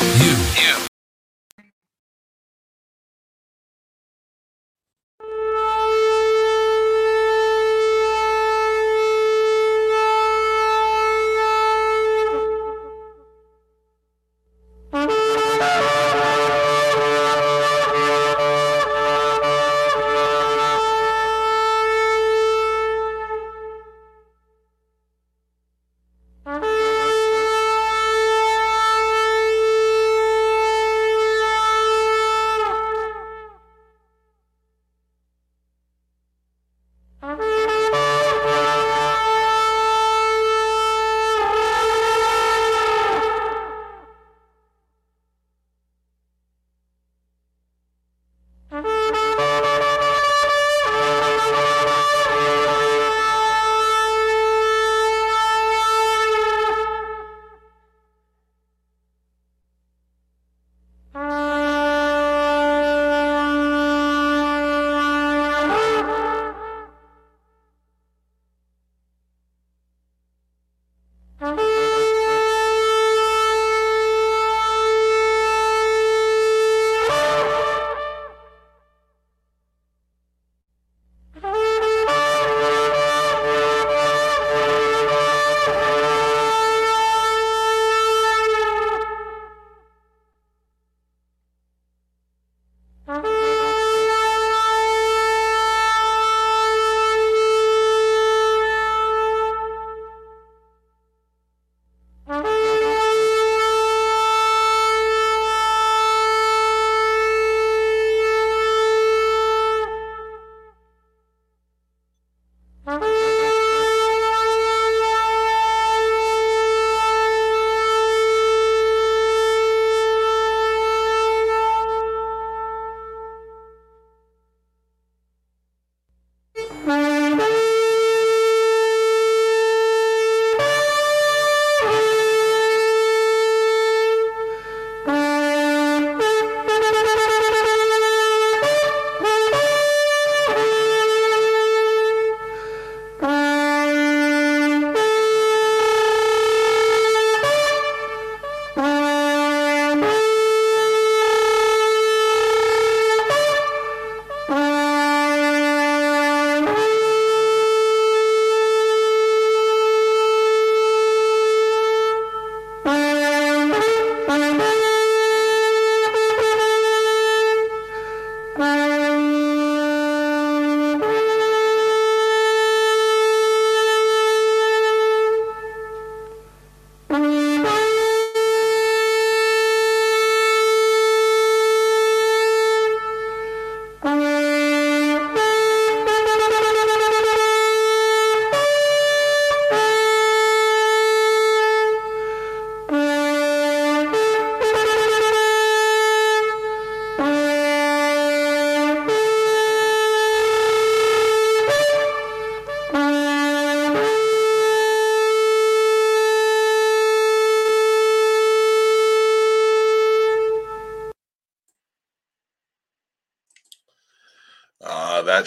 You. You.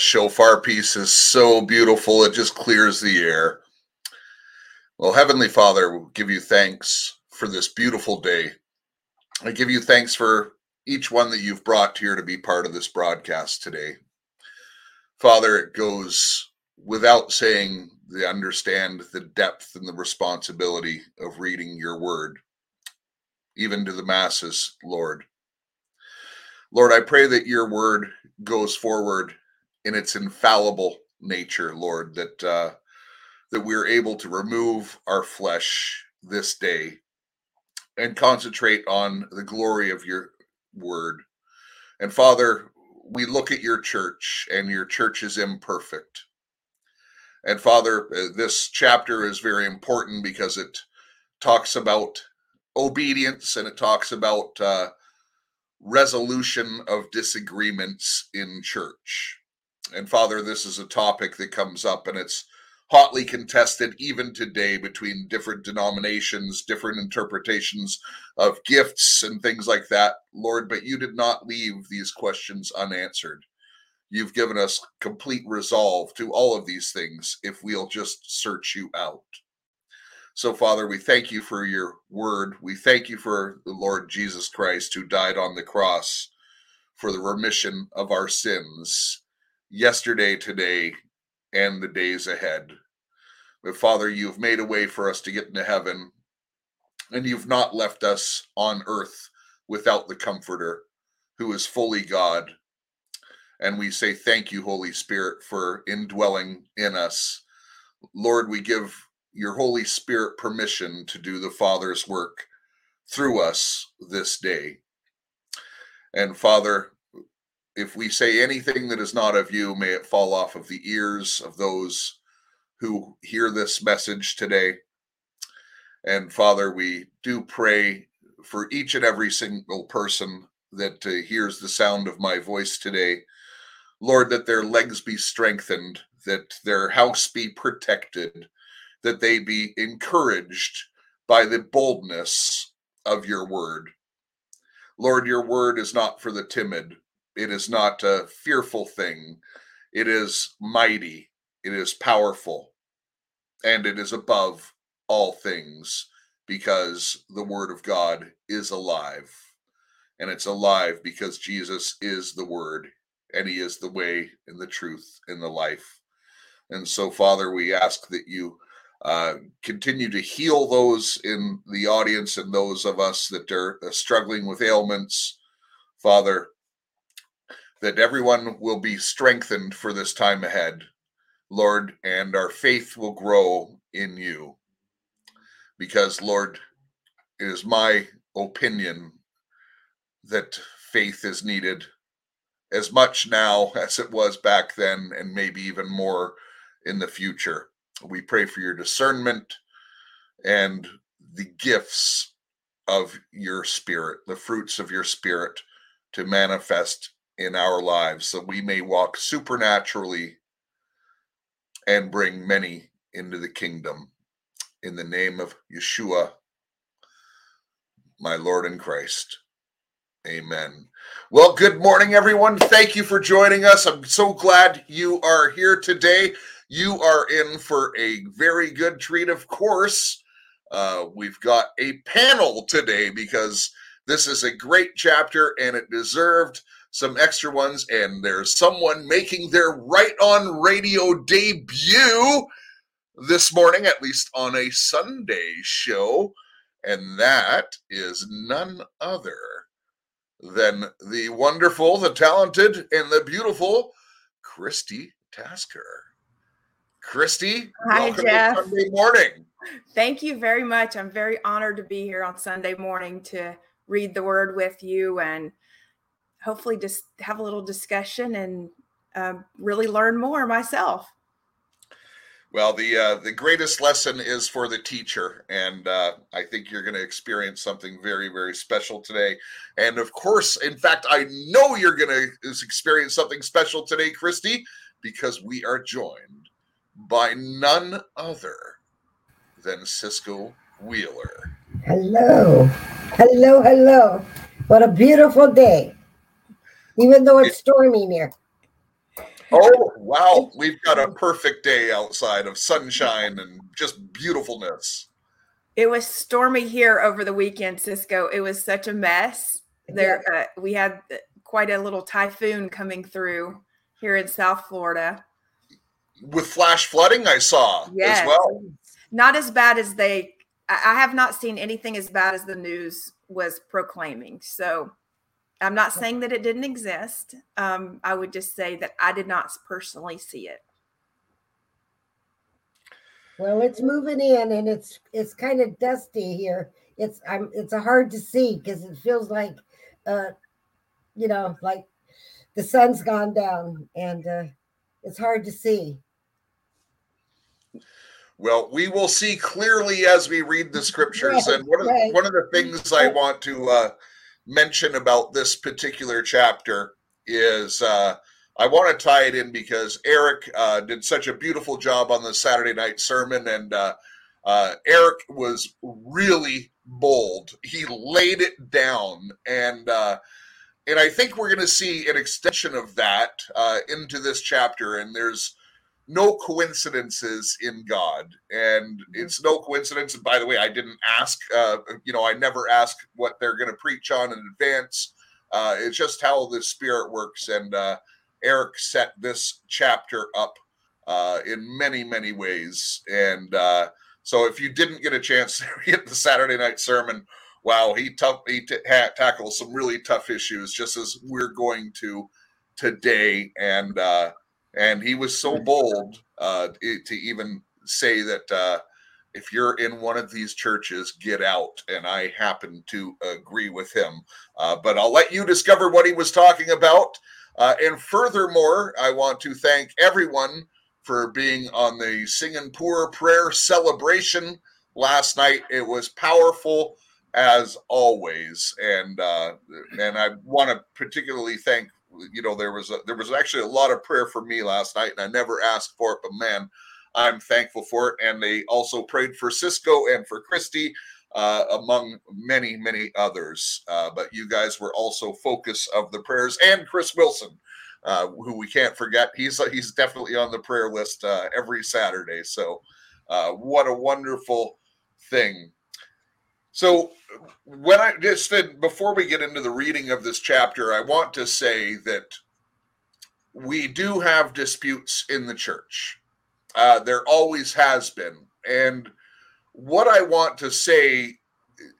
Shofar piece is so beautiful. It just clears the air. Well, Heavenly Father, we give you thanks for this beautiful day. I give you thanks for each one that you've brought here to be part of this broadcast today. Father, it goes without saying they understand the depth and the responsibility of reading your word, even to the masses, Lord. Lord, I pray that your word goes forward in its infallible nature, Lord, that uh, that we're able to remove our flesh this day and concentrate on the glory of your word. And Father, we look at your church, and your church is imperfect. And Father, uh, this chapter is very important because it talks about obedience and it talks about uh, resolution of disagreements in church. And Father, this is a topic that comes up and it's hotly contested even today between different denominations, different interpretations of gifts and things like that, Lord. But you did not leave these questions unanswered. You've given us complete resolve to all of these things if we'll just search you out. So, Father, we thank you for your word. We thank you for the Lord Jesus Christ who died on the cross for the remission of our sins yesterday, today, and the days ahead. But Father, you've made a way for us to get into heaven, and you've not left us on earth without the Comforter, who is fully God. And we say thank you, Holy Spirit, for indwelling in us. Lord, we give your Holy Spirit permission to do the Father's work through us this day. And Father, if we say anything that is not of you, may it fall off of the ears of those who hear this message today. And Father, we do pray for each and every single person that uh, hears the sound of my voice today. Lord, that their legs be strengthened, that their house be protected, that they be encouraged by the boldness of your word. Lord, your word is not for the timid, it is not a fearful thing, it is mighty, it is powerful and it is above all things because the word of God is alive. And it's alive because Jesus is the word and he is the way and the truth and the life. And so, Father, we ask that you uh, continue to heal those in the audience and those of us that are uh, struggling with ailments. Father, that everyone will be strengthened for this time ahead Lord, and our faith will grow in you. Because, Lord, it is my opinion that faith is needed as much now as it was back then, and maybe even more in the future. We pray for your discernment and the gifts of your spirit, the fruits of your spirit to manifest in our lives so we may walk supernaturally and bring many into the kingdom. In the name of Yeshua, my Lord and Christ. Amen. Well, good morning, everyone. Thank you for joining us. I'm so glad you are here today. You are in for a very good treat, of course. Uh, we've got a panel today because this is a great chapter and it deserved some extra ones, and there's someone making their right on radio debut this morning, at least on a Sunday show, and that is none other than the wonderful, the talented, and the beautiful Christy Tasker. Christy, Hi, welcome Jeff. to Sunday morning. Thank you very much. I'm very honored to be here on Sunday morning to read the word with you and hopefully just have a little discussion and uh, really learn more myself. Well, the uh, the greatest lesson is for the teacher, and uh, I think you're going to experience something very, very special today. And of course, in fact, I know you're going to experience something special today, Christy, because we are joined by none other than Cisco Wheeler. Hello. Hello, hello. What a beautiful day. Even though it's stormy here. Oh, wow. We've got a perfect day outside of sunshine and just beautifulness. It was stormy here over the weekend, Cisco. It was such a mess. There, uh, we had quite a little typhoon coming through here in South Florida. With flash flooding, I saw Yes. as well. Not as bad as they. I I have not seen anything as bad as the news was proclaiming. So, I'm not saying that it didn't exist. Um, I would just say that I did not personally see it. Well, it's moving in and it's it's kind of dusty here. It's I'm it's a hard to see because it feels like uh you know, like the sun's gone down and uh it's hard to see. Well, we will see clearly as we read the scriptures. Right, and one of, right. one of the things I want to uh, mention about this particular chapter is uh, I want to tie it in because Eric uh, did such a beautiful job on the Saturday night sermon, and uh, uh, Eric was really bold. He laid it down, and uh, and I think we're going to see an extension of that uh, into this chapter. And there's no coincidences in God, and it's no coincidence. And by the way, I didn't ask. Uh, you know, I never ask what they're going to preach on in advance. Uh, it's just how the Spirit works, and uh, Eric set this chapter up uh, in many, many ways. And uh, so, if you didn't get a chance to read the Saturday night sermon, wow, he tough he t- ha- tackles some really tough issues, just as we're going to today. And uh, and he was so bold uh, to even say that uh, if you're in one of these churches, get out. And I happen to agree with him. Uh, but I'll let you discover what he was talking about. Uh, and furthermore, I want to thank everyone for being on the Singing Poor prayer celebration last night. It was powerful as always, and uh, and I want to particularly thank. You know, there was a, there was actually a lot of prayer for me last night, and I never asked for it, but man, I'm thankful for it. And they also prayed for Cisco and for Christy, uh, among many, many others. Uh, but you guys were also focus of the prayers, and Chris Wilson, uh, who we can't forget. He's he's definitely on the prayer list uh, every Saturday. So, uh, what a wonderful thing. So, when I just did, before we get into the reading of this chapter, I want to say that we do have disputes in the church. Uh, there always has been. And what I want to say,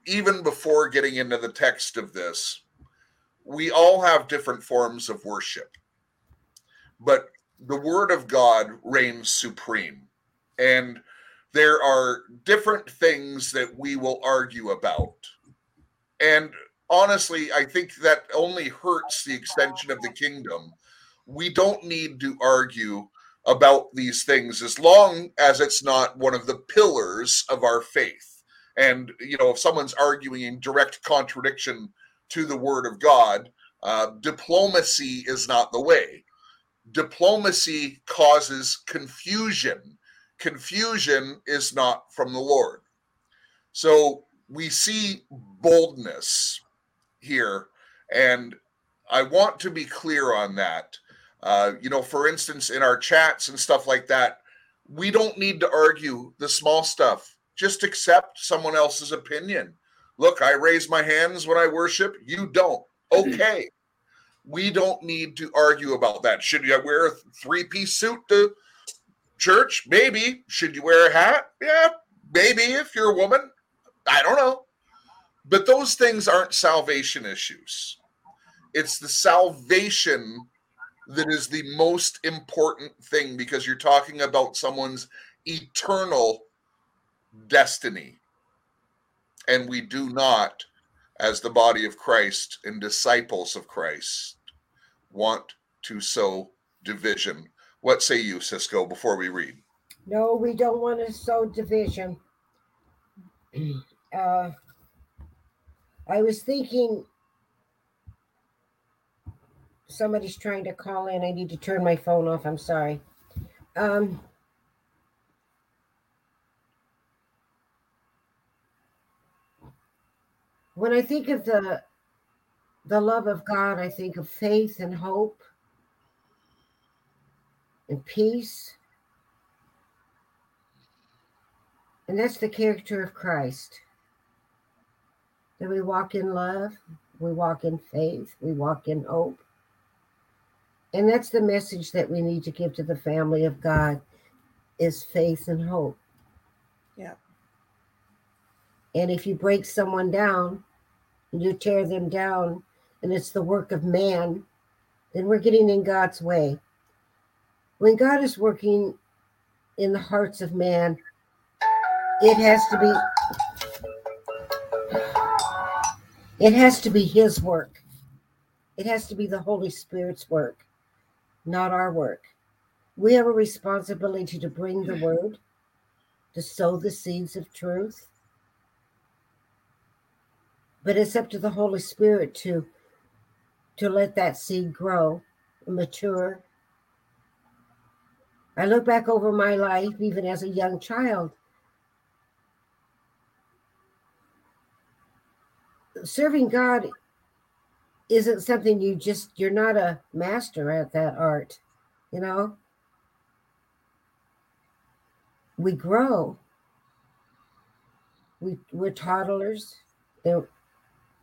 even before getting into the text of this, we all have different forms of worship, but the Word of God reigns supreme. And there are different things that we will argue about. And honestly, I think that only hurts the extension of the kingdom. We don't need to argue about these things as long as it's not one of the pillars of our faith. And, you know, if someone's arguing in direct contradiction to the word of God, uh, diplomacy is not the way. Diplomacy causes confusion. Confusion is not from the Lord. So we see boldness here. And I want to be clear on that. Uh, you know, for instance, in our chats and stuff like that, we don't need to argue the small stuff. Just accept someone else's opinion. Look, I raise my hands when I worship. You don't. Okay. We don't need to argue about that. Should you wear a three piece suit to church? Maybe. Should you wear a hat? Yeah, maybe if you're a woman. I don't know. But those things aren't salvation issues. It's the salvation that is the most important thing because you're talking about someone's eternal destiny. And we do not, as the body of Christ and disciples of Christ, want to sow division. What say you, Cisco, before we read? No, we don't want to sow division. Uh, I was thinking somebody's trying to call in. I need to turn my phone off. I'm sorry. Um, when I think of the the love of God, I think of faith and hope and peace. And that's the character of Christ. That we walk in love, we walk in faith, we walk in hope. And that's the message that we need to give to the family of God is faith and hope. Yeah. And if you break someone down, and you tear them down, and it's the work of man, then we're getting in God's way. When God is working in the hearts of man, it has to be it has to be his work. It has to be the Holy Spirit's work, not our work. We have a responsibility to bring the word, to sow the seeds of truth. But it's up to the Holy Spirit to to let that seed grow, mature. I look back over my life, even as a young child. Serving God isn't something you just, you're not a master at that art, you know? We grow. We, we're toddlers. Then,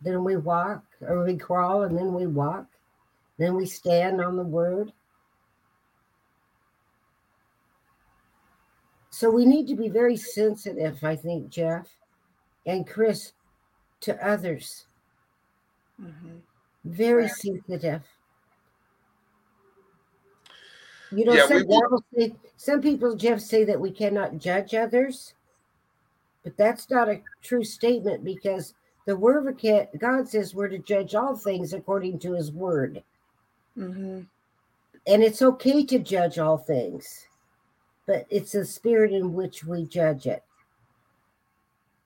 then we walk, or we crawl, and then we walk. Then we stand on the word. So we need to be very sensitive, I think, Jeff and Chris, to others. Mhm. Very sensitive. You know, Yeah, some we people say, some people, Jeff, say that we cannot judge others, but that's not a true statement because the word of God says we're to judge all things according to His word, Mhm. and it's okay to judge all things, but it's the spirit in which we judge it.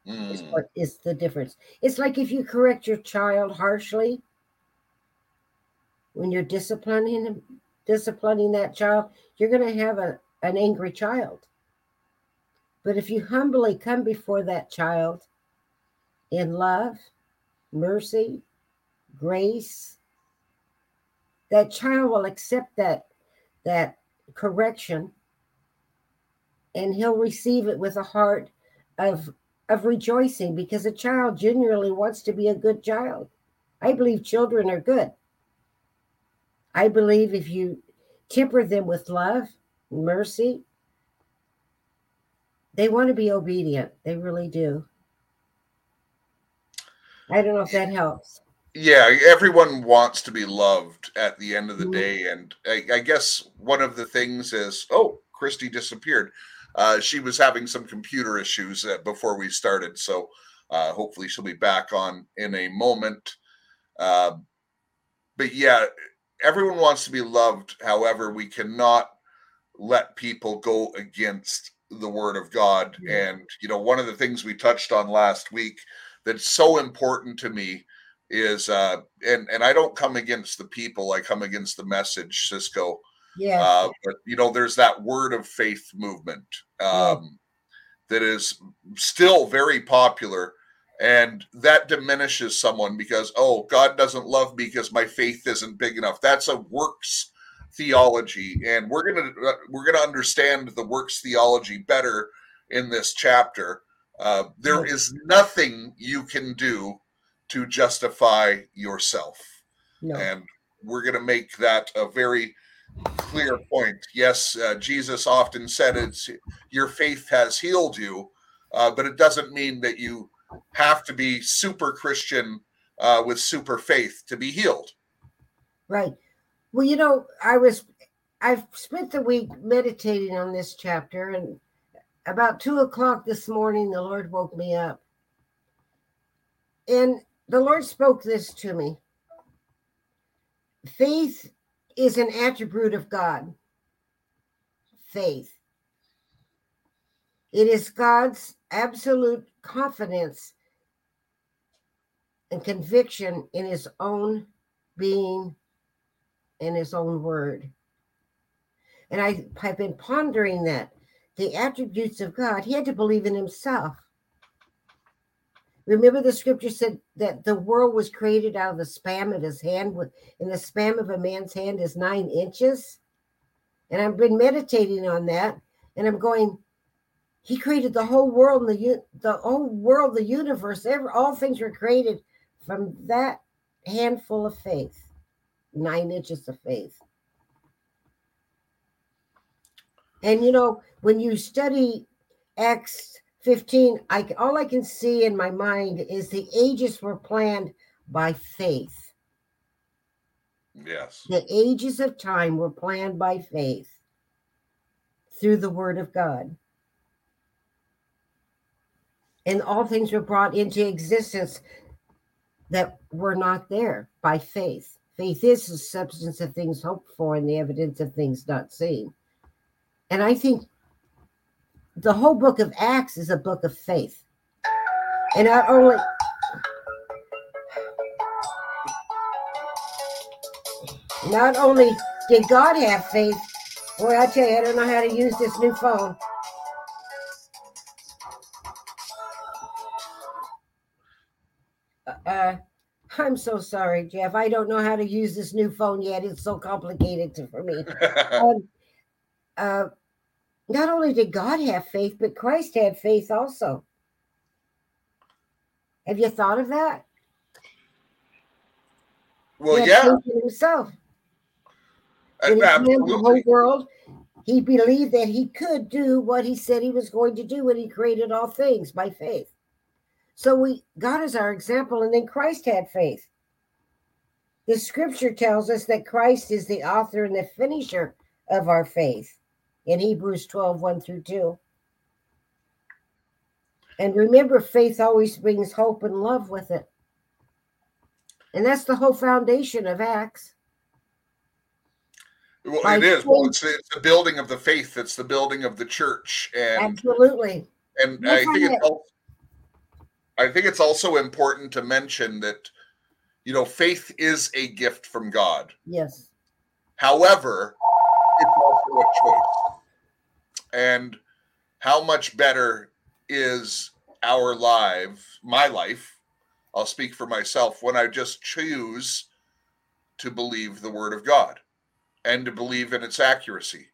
is Mm. what is the difference. It's like if you correct your child harshly when you're disciplining disciplining that child, you're going to have a, an angry child. But if you humbly come before that child in love, mercy, grace, that child will accept that that correction and he'll receive it with a heart of of rejoicing because a child genuinely wants to be a good child. I believe children are good. I believe if you temper them with love, mercy, they want to be obedient. They really do. I don't know if that helps. yeah everyone wants to be loved at the end of the Mhm. day and I, I guess one of the things is oh christy disappeared uh, she was having some computer issues uh, before we started so uh, hopefully she'll be back on in a moment. Uh, but yeah everyone wants to be loved however we cannot let people go against the word of god. And you know one of the things we touched on last week that's so important to me is uh and and I don't come against the people, I come against the message, Cisco. Yeah. Uh but you know, there's that word of faith movement um that is still very popular and that diminishes someone because oh God doesn't love me because my faith isn't big enough. That's a works theology and we're going to we're going to understand the works theology better in this chapter. Uh, there is nothing you can do to justify yourself. no. And we're going to make that a very clear point. Yes, uh, Jesus often said it's your faith has healed you, uh, but it doesn't mean that you have to be super Christian uh, with super faith to be healed. Right. Well, you know, I was I've spent the week meditating on this chapter and about two o'clock this morning the Lord woke me up. And the Lord spoke this to me. Faith is an attribute of God. Faith. It is God's absolute confidence and conviction in his own being and his own word. And I have been pondering that the attributes of God, he had to believe in himself. Remember, the scripture said that the world was created out of the spam of his hand, with- and the spam of a man's hand is nine inches. And I've been meditating on that, and I'm going, he created the whole world the the whole world, the universe, every, all things were created from that handful of faith, nine inches of faith. And you know, when you study Acts 15, I, all I can see in my mind is the ages were planned by faith. Yes. The ages of time were planned by faith through the word of God. And all things were brought into existence that were not there by faith. Faith is the substance of things hoped for and the evidence of things not seen. And I think the whole book of Acts is a book of faith. And not only not only did God have faith, boy, I tell you, I don't know how to use this new phone. Uh, I'm so sorry, Jeff. I don't know how to use this new phone yet. It's so complicated to, for me. Um, uh, not only did God have faith, but Christ had faith also. Have you thought of that? well, yeah, in himself. He the whole world, he believed that he could do what he said he was going to do when he created all things by faith. So we God is our example, and then Christ had faith. The scripture tells us that Christ is the author and the finisher of our faith in Hebrews 12, 1 through 2. And remember, faith always brings hope and love with it. And that's the whole foundation of Acts. Well, by it is. Well, it's, it's the building of the faith. It's the building of the church, and Absolutely. and I I think it's have. al- I think it's also important to mention that you know faith is a gift from God. Yes. However, it's also a choice. And how much better is our life, my life, I'll speak for myself, when I just choose to believe the word of God and to believe in its accuracy.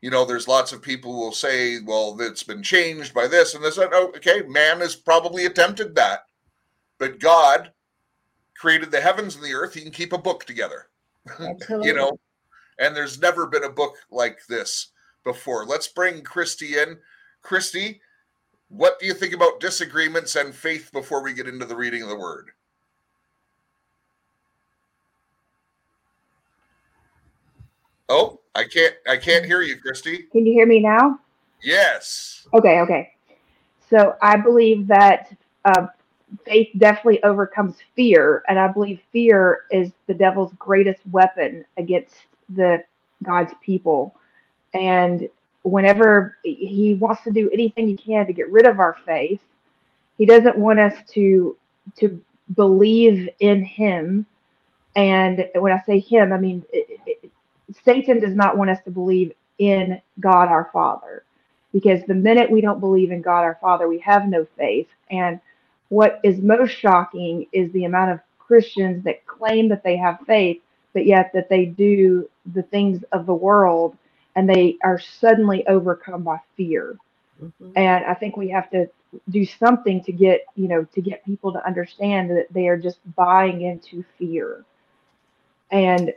You know, there's lots of people who will say, well, it's been changed by this and this. Oh, okay, man has probably attempted that. But God created the heavens and the earth. He can keep a book together you know and there's never been a book like this before let's bring christy in christy what do you think about disagreements and faith before we get into the reading of the word oh i can't i can't hear you christy Can you hear me now? yes Okay, okay. So I believe that uh, faith definitely overcomes fear, and I believe fear is the devil's greatest weapon against the God's people. And whenever he wants to do anything he can to get rid of our faith, he doesn't want us to to believe in him. And when I say him, I mean it, it, Satan does not want us to believe in God our Father because the minute we don't believe in God our Father, we have no faith. And what is most shocking is the amount of Christians that claim that they have faith, but yet that they do the things of the world and they are suddenly overcome by fear. Mhm. And I think we have to do something to get, you know, to get people to understand that they are just buying into fear. And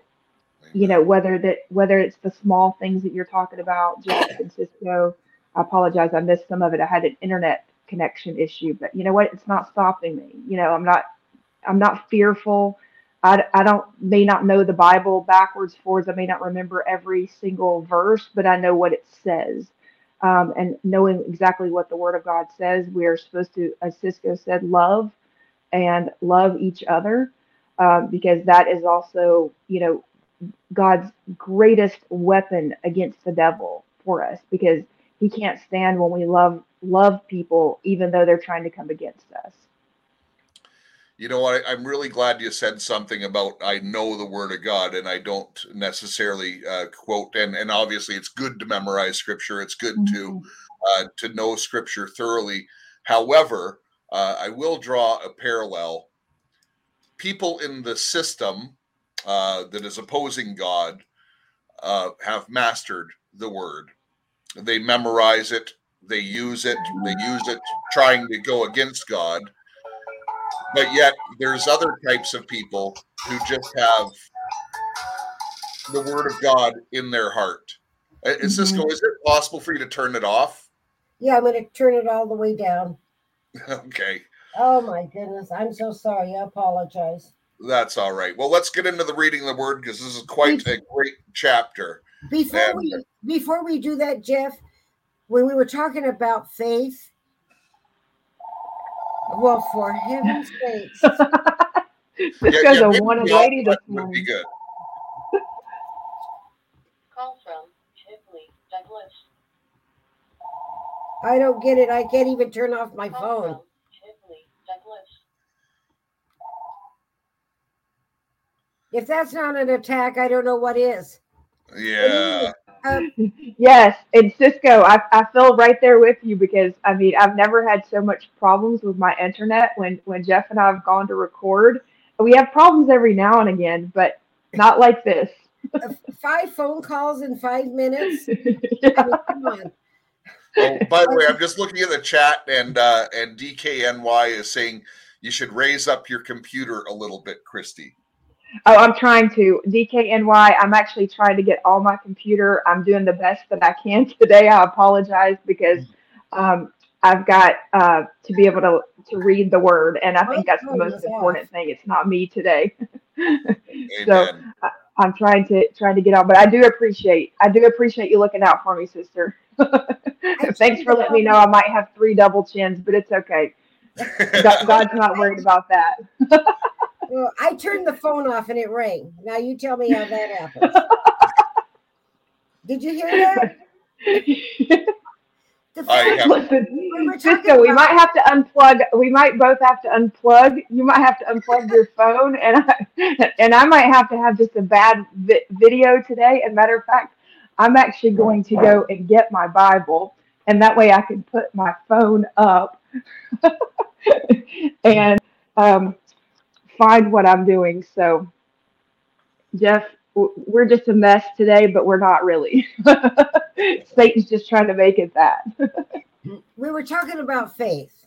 you know whether that whether it's the small things that you're talking about jeff and cisco i apologize i missed some of it i had an internet connection issue but you know what it's not stopping me you know i'm not i'm not fearful i, I don't may not know the bible backwards forwards i may not remember every single verse but i know what it says um, and knowing exactly what the word of god says we are supposed to as cisco said love and love each other um, because that is also you know God's greatest weapon against the devil for us because he can't stand when we love love people even though they're trying to come against us. You know what? I'm really glad you said something about I know the word of God and I don't necessarily uh, quote. And and obviously, it's good to memorize scripture. It's good to uh, to know scripture thoroughly. However, uh, I will draw a parallel. People in the system uh, that is opposing God uh, have mastered the word. They memorize it. They use it. They use it trying to go against God but yet there's other types of people who just have the word of God in their heart. Uh, Is Cisco, is it possible for you to turn it off? Yeah, I'm going to turn it all the way down. okay, Oh my goodness. I'm so sorry. I apologize. that's all right. Well, let's get into the reading of the word because this is quite a great chapter. Before And- we before we do that, Jeff, when we were talking about faith, well, for heaven's sakes, Cisco's a maybe wanted the off lady this button be morning. good. Call from Tiffany Douglas. I don't get it. I can't even turn off my phone. If that's not an attack, I don't know what is. Yeah. Um, Yes, and Cisco, I, I feel right there with you because I mean I've never had so much problems with my internet when when Jeff and I have gone to record. We have problems every now and again, but not like this. five phone calls in five minutes. I mean, come on. Oh, by the way, I'm just looking at the chat, and uh, and DKNY is saying you should raise up your computer a little bit, Christy. Oh, I'm trying to DKNY. I'm actually trying to get all my computer. I'm doing the best that I can today. I apologize because um, I've got uh, to be able to to read the word, and I think that's the most important thing. It's not me today. so Amen. I'm trying to trying to get on, but I do appreciate I do appreciate you looking out for me, sister. Thanks for letting me know I might have three double chins, but it's okay. God's not worried about that. Well, I turned the phone off and it rang. Now you tell me how that happened. Did you hear that? The I phone- Listen, We Cisco, we might have to unplug. We might both have to unplug. You might have to unplug your phone, and I, and I might have to have just a bad vi- video today. And matter of fact, I'm actually going to go and get my Bible, and that way I can put my phone up and um, find what I'm doing. So, Jeff, we're just a mess today, but we're not really. Satan's just trying to make it that. we were talking about faith.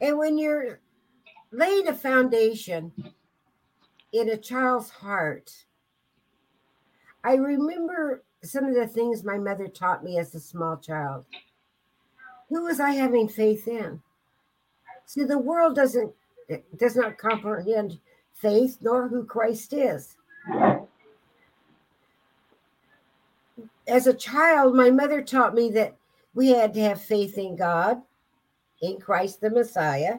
And when you're laying a foundation in a child's heart, I remember some of the things my mother taught me as a small child. Who was I having faith in? See, the world doesn't does not comprehend faith nor who Christ is. As a child, my mother taught me that we had to have faith in God, in Christ the Messiah.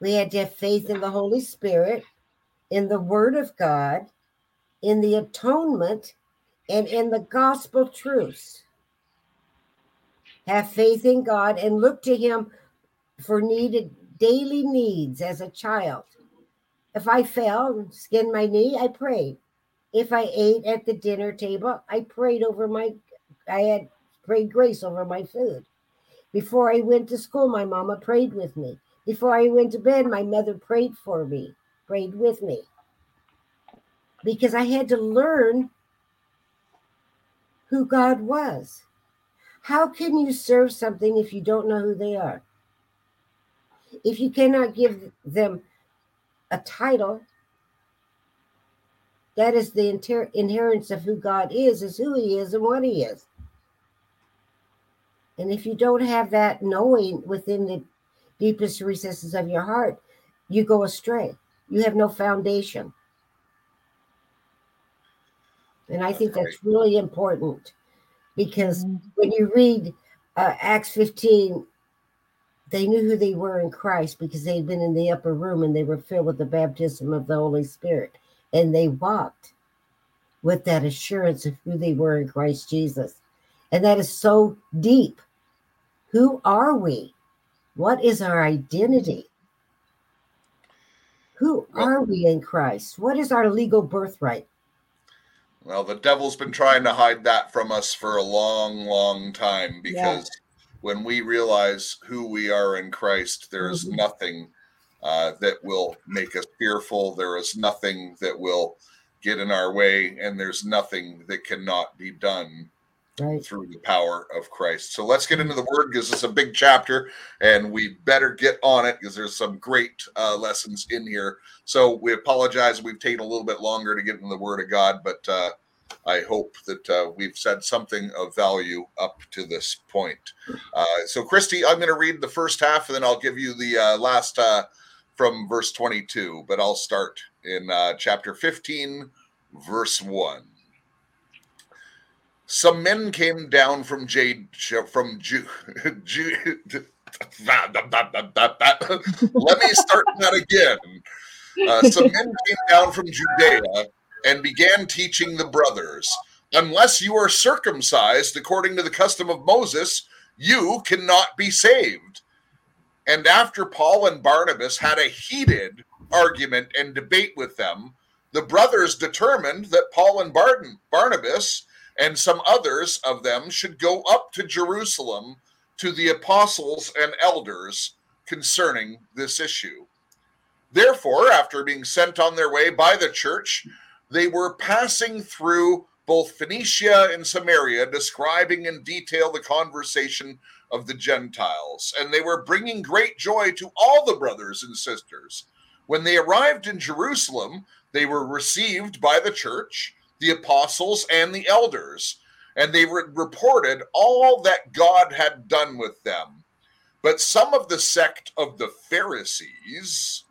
We had to have faith in the Holy Spirit, in the Word of God, in the atonement, and in the gospel truths. Have faith in God and look to Him for needed daily needs as a child. If I fell and skinned my knee, I prayed. If I ate at the dinner table, I prayed over my, I had prayed grace over my food. Before I went to school, my mama prayed with me. Before I went to bed, my mother prayed for me, prayed with me. Because I had to learn who God was. How can you serve something if you don't know who they are? If you cannot give them a title, that is the inter- inheritance of who God is, is who He is and what He is. And if you don't have that knowing within the deepest recesses of your heart, you go astray. You have no foundation. And I think That's that's really important because when you read uh, Acts 15, they knew who they were in Christ because they'd been in the upper room and they were filled with the baptism of the Holy Spirit. And they walked with that assurance of who they were in Christ Jesus. And that is so deep. Who are we? What is our identity? Who are we in Christ? What is our legal birthright? Well, the devil's been trying to hide that from us for a long, long time because when we realize who we are in Christ, there is Mhm. nothing uh, that will make us fearful. There is nothing that will get in our way, and there's nothing that cannot be done Right. through the power of Christ. So let's get into the word because it's a big chapter and we better get on it because there's some great uh, lessons in here. So we apologize. We've taken a little bit longer to get into the word of God, but uh, I hope that uh, we've said something of value up to this point. Uh, so, Christy, I'm going to read the first half and then I'll give you the uh, last uh, from verse 22, but I'll start in uh, chapter 15, verse 1 some men came down from Jade from Ju, let me start that again. Uh, some men came down from Judea and began teaching the brothers. unless you are circumcised according to the custom of Moses, you cannot be saved. And after Paul and Barnabas had a heated argument and debate with them, the brothers determined that Paul and Barnabas and some others of them should go up to Jerusalem to the apostles and elders concerning this issue. Therefore, after being sent on their way by the church, they were passing through both Phoenicia and Samaria, describing in detail the conversation of the Gentiles. And they were bringing great joy to all the brothers and sisters. When they arrived in Jerusalem, they were received by the church, the apostles, and the elders, and they re- reported all that God had done with them. But some of the sect of the Pharisees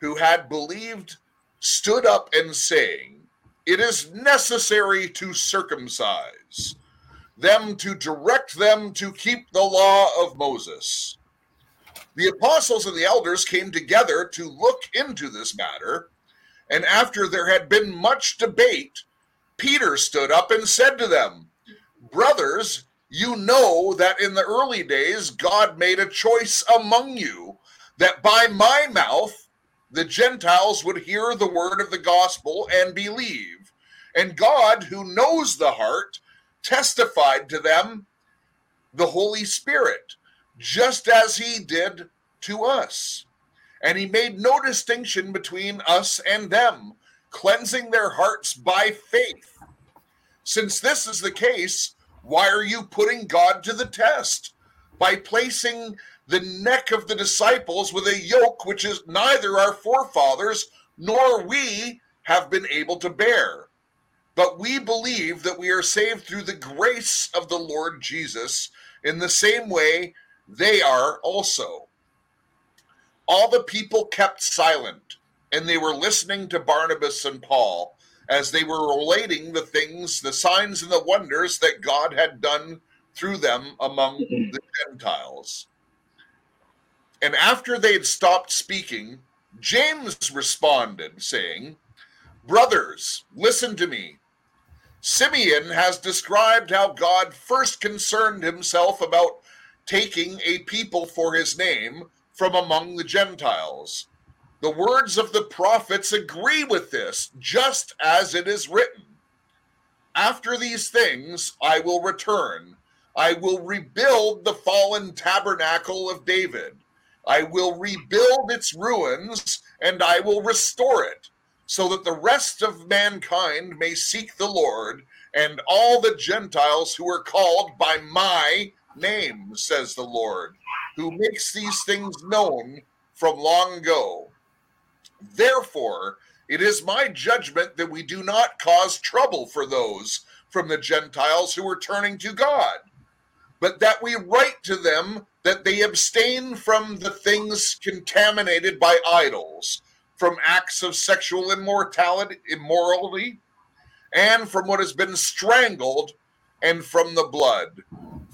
who had believed stood up and saying, It is necessary to circumcise them to direct them to keep the law of Moses. The apostles and the elders came together to look into this matter, and after there had been much debate, Peter stood up and said to them, Brothers, you know that in the early days God made a choice among you that by my mouth the Gentiles would hear the word of the gospel and believe. And God, who knows the heart, testified to them the Holy Spirit, just as he did to us. And he made no distinction between us and them, cleansing their hearts by faith. Since this is the case, why are you putting God to the test? By placing the neck of the disciples with a yoke which is neither our forefathers nor we have been able to bear. But we believe that we are saved through the grace of the Lord Jesus in the same way they are also. All the people kept silent, and they were listening to Barnabas and Paul as they were relating the things, the signs, and the wonders that God had done through them among the Gentiles. And after they had stopped speaking, James responded, saying, Brothers, listen to me. Simeon has described how God first concerned himself about taking a people for his name from among the Gentiles. The words of the prophets agree with this, just as it is written. After these things I will return. I will rebuild the fallen tabernacle of David I will rebuild its ruins and I will restore it, so that the rest of mankind may seek the Lord and all the Gentiles who are called by my name, says the Lord, who makes these things known from long ago. Therefore, it is my judgment that we do not cause trouble for those from the Gentiles who are turning to God, but that we write to them that they abstain from the things contaminated by idols, from acts of sexual immortality, immorality, and from what has been strangled, and from the blood.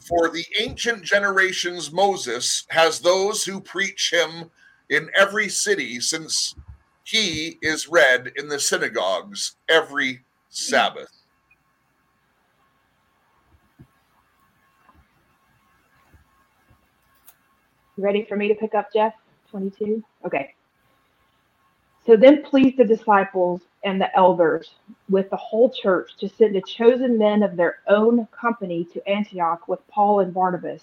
For the ancient generations, Moses has those who preach him in every city, since he is read in the synagogues every mm. Sabbath. Ready for me to pick up, Jeff? 22? Okay. So then please the disciples and the elders with the whole church to send a chosen men of their own company to Antioch with Paul and Barnabas,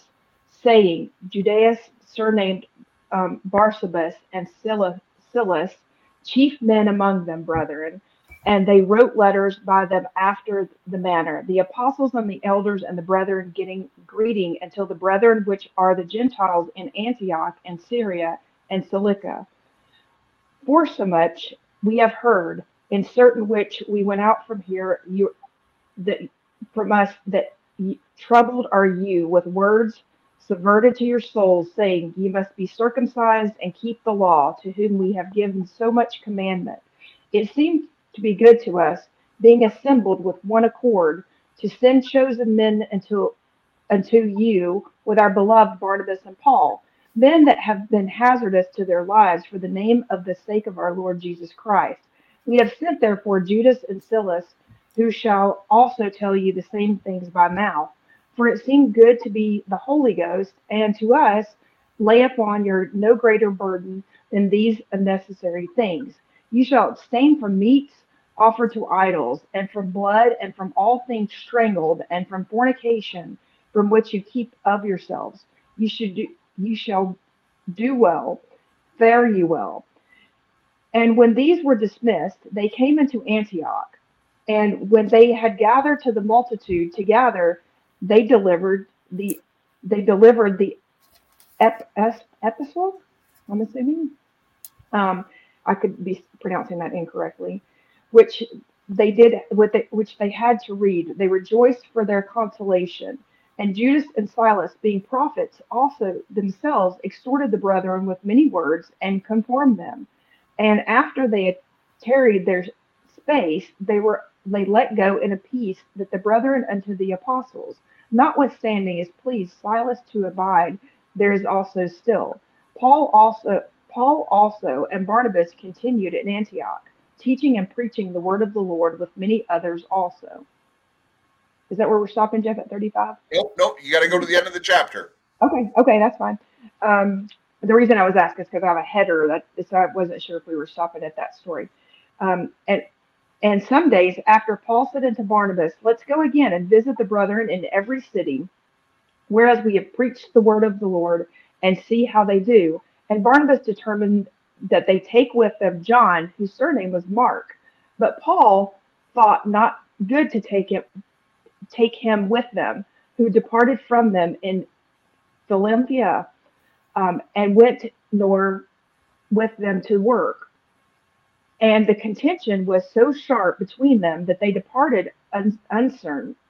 saying, Judas, surnamed um, Barsabas, and Silas, chief men among them, brethren, and they wrote letters by them after the manner. The apostles and the elders and the brethren getting greeting until the brethren which are the gentiles in antioch and syria and cilicia. For so much we have heard in certain which we went out from here you that from us that troubled are you with words subverted to your souls saying ye must be circumcised and keep the law to whom we have given so much commandment. It seemed to be good to us, being assembled with one accord, to send chosen men unto, unto you with our beloved Barnabas and Paul, men that have been hazardous to their lives for the name of the sake of our Lord Jesus Christ. We have sent therefore Judas and Silas, who shall also tell you the same things by mouth. For it seemed good to be the Holy Ghost, and to us lay upon your no greater burden than these unnecessary things. You shall abstain from meats offered to idols, and from blood, and from all things strangled, and from fornication, from which you keep of yourselves. You should do, you shall do well, fare you well. And when these were dismissed, they came into Antioch. And when they had gathered to the multitude together, they delivered the they delivered the ep, es, epistle. I'm assuming. Um, I could be pronouncing that incorrectly, which they did with it, which they had to read. They rejoiced for their consolation. And Judas and Silas, being prophets, also themselves exhorted the brethren with many words and conformed them. And after they had tarried their space, they were they let go in a peace that the brethren unto the apostles. Notwithstanding is pleased Silas to abide, there is also still. Paul also Paul also and Barnabas continued in Antioch, teaching and preaching the word of the Lord with many others also. Is that where we're stopping, Jeff, at 35? Nope, nope. You got to go to the end of the chapter. Okay, okay, that's fine. Um, the reason I was asking is because I have a header that so I wasn't sure if we were stopping at that story. Um, and and some days after Paul said unto Barnabas, Let's go again and visit the brethren in every city, whereas we have preached the word of the Lord, and see how they do. And Barnabas determined that they take with them John, whose surname was Mark. But Paul thought not good to take him take him with them, who departed from them in Philippi, um, and went nor with them to work. And the contention was so sharp between them that they departed un-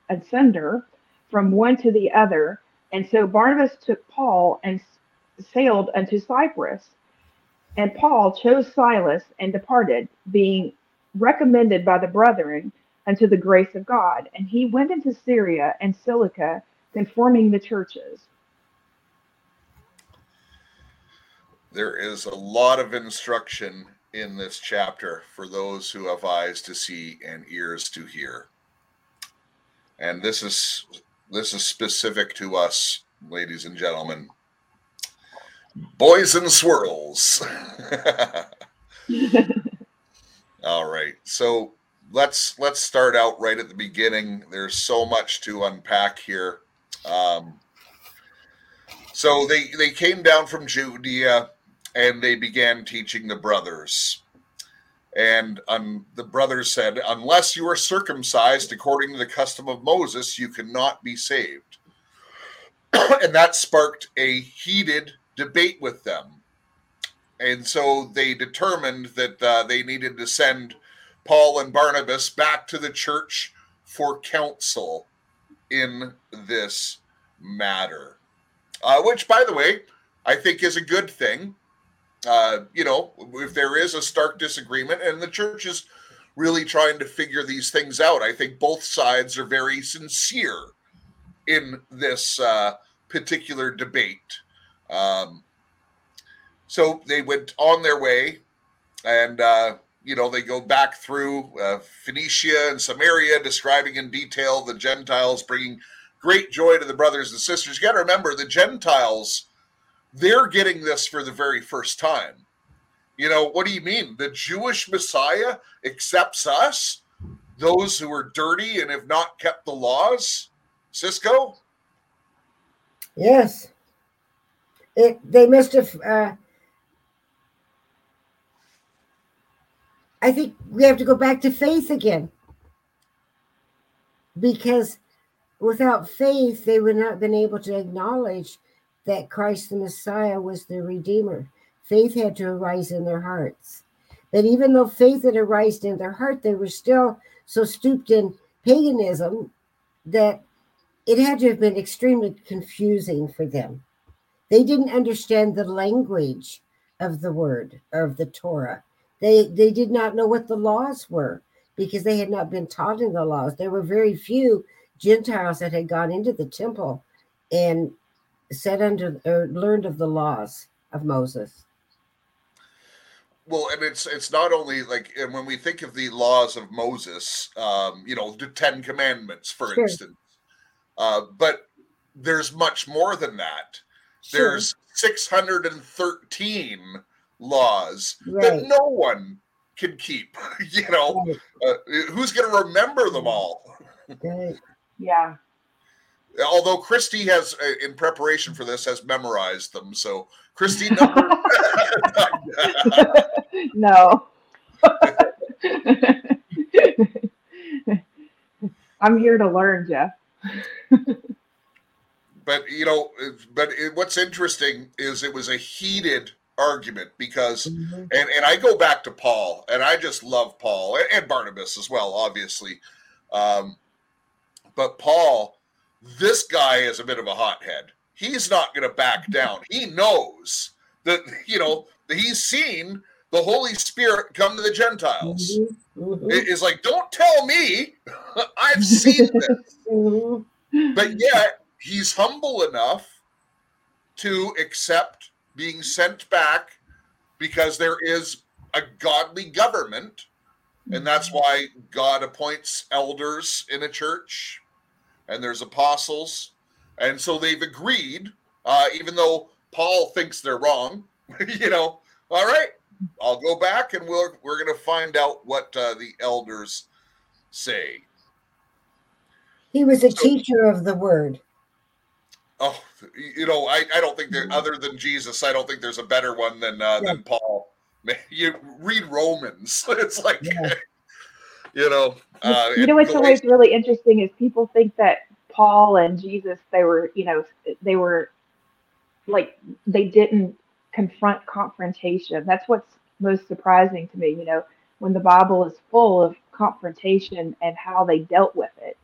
asunder from one to the other. And so Barnabas took Paul and sailed unto Cyprus. And Paul chose Silas and departed, being recommended by the brethren unto the grace of God. And he went into Syria and Cilicia, conforming the churches. There is a lot of instruction in this chapter for those who have eyes to see and ears to hear. And this is this is specific to us, ladies and gentlemen. Boys and swirls. All right. So let's let's start out right at the beginning. There's so much to unpack here. Um, so they they came down from Judea and they began teaching the brothers. And um, the brothers said, Unless you are circumcised according to the custom of Moses, you cannot be saved. and that sparked a heated debate with them. And so they determined that uh, they needed to send Paul and Barnabas back to the church for counsel in this matter. Uh, which, by the way, I think is a good thing uh, you know, if there is a stark disagreement, and the church is really trying to figure these things out, I think both sides are very sincere in this uh, particular debate. Um, so they went on their way, and uh, you know they go back through uh, Phoenicia and Samaria, describing in detail the Gentiles bringing great joy to the brothers and sisters. You got to remember the Gentiles they're getting this for the very first time. You know, what do you mean? The Jewish Messiah accepts us, those who are dirty and have not kept the laws? Cisco? Yes. It, they must have. Uh, I think we have to go back to faith again. Because without faith, they would not have been able to acknowledge that Christ the Messiah was the Redeemer. Faith had to arise in their hearts. But even though faith had arisen in their heart, they were still so stooped in paganism that it had to have been extremely confusing for them. They didn't understand the language of the word or of the Torah. They they did not know what the laws were because they had not been taught in the laws. There were very few Gentiles that had gone into the temple and said under or learned of the laws of Moses. well, and it's it's not only like and when we think of the laws of Moses, um, you know, the Ten Commandments, for Sure. instance, uh, but there's much more than that. Sure. There's 613 laws Right. that no one can keep. You know, Right, uh, who's going to remember them all? right. Yeah. Although Christy has, uh, in preparation for this, has memorized them. So, Christy, number. no. I'm here to learn, Jeff. But you know, but it, what's interesting is it was a heated argument because, Mhm. and and I go back to Paul, and I just love Paul and, and Barnabas as well, obviously. Um, but Paul, this guy is a bit of a hothead. He's not going to back down. He knows that you know that he's seen the Holy Spirit come to the Gentiles. Mhm. Mhm. It is like, don't tell me, I've seen this. Mhm. but yet he's humble enough to accept being sent back because there is a godly government and that's why god appoints elders in a church and there's apostles. And so they've agreed uh, even though paul thinks they're wrong you know all right i'll go back and we're, we're going to find out what uh, the elders say. He was a So- teacher of the word. Oh, you know, I, I don't think there other than Jesus, I don't think there's a better one than uh, than Paul. You read Romans, it's like Yeah. you know, uh, you know what's always really interesting is people think that Paul and Jesus they were you know they were like they didn't confront confrontation. That's what's most surprising to me. You know when the Bible is full of confrontation and how they dealt with it.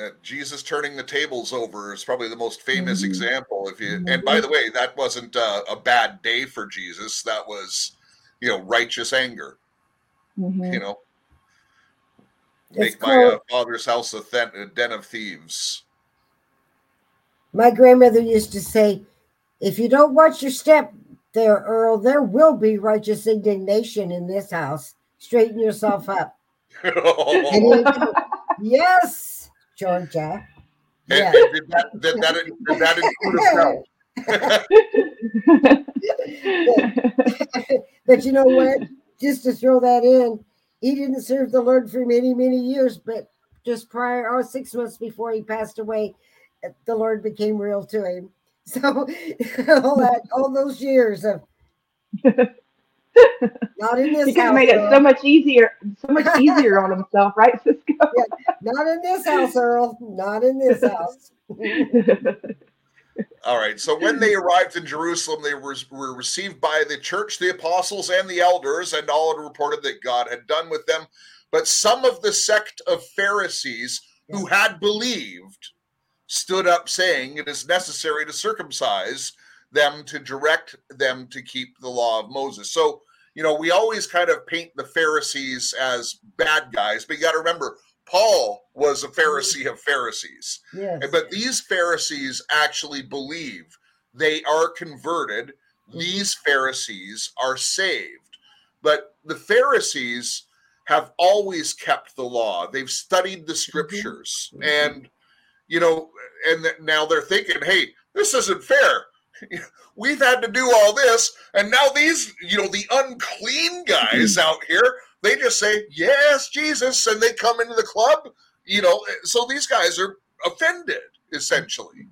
Uh, Jesus turning the tables over is probably the most famous Mhm. example. If you and by the way, that wasn't uh, a bad day for Jesus. That was, you know, righteous anger. Mhm. You know, It's make my uh, father's house a, th- a den of thieves. My grandmother used to say, if you don't watch your step there, Earl, there will be righteous indignation in this house. Straighten yourself up. He yes, Georgia. And- Yeah. and did that, did that, did that include belt? but you know what? Just to throw that in, he didn't serve the Lord for many, many years, but just prior or six months before he passed away, the Lord became real to him. So all that, all those years of not in he this could have house, made it so much easier, so much easier on himself, right, Cisco? not in this house, Earl. Not in this house. All right. So when they arrived in Jerusalem, they were, were received by the church, the apostles, and the elders, and all had reported that God had done with them. But some of the sect of Pharisees who had believed stood up, saying, It is necessary to circumcise them to direct them to keep the law of Moses. So, you know, we always kind of paint the Pharisees as bad guys, but you got to remember, Paul was a Pharisee of Pharisees. Yes. But these Pharisees actually believe they are converted. Mm-hmm. These Pharisees are saved. But the Pharisees have always kept the law. They've studied the mm-hmm. scriptures. Mm-hmm. And, you know, and now they're thinking, hey, this isn't fair. We've had to do all this. And now these, you know, the unclean guys mm-hmm. out here, they just say, yes, Jesus. And they come into the club, you know. So these guys are offended essentially.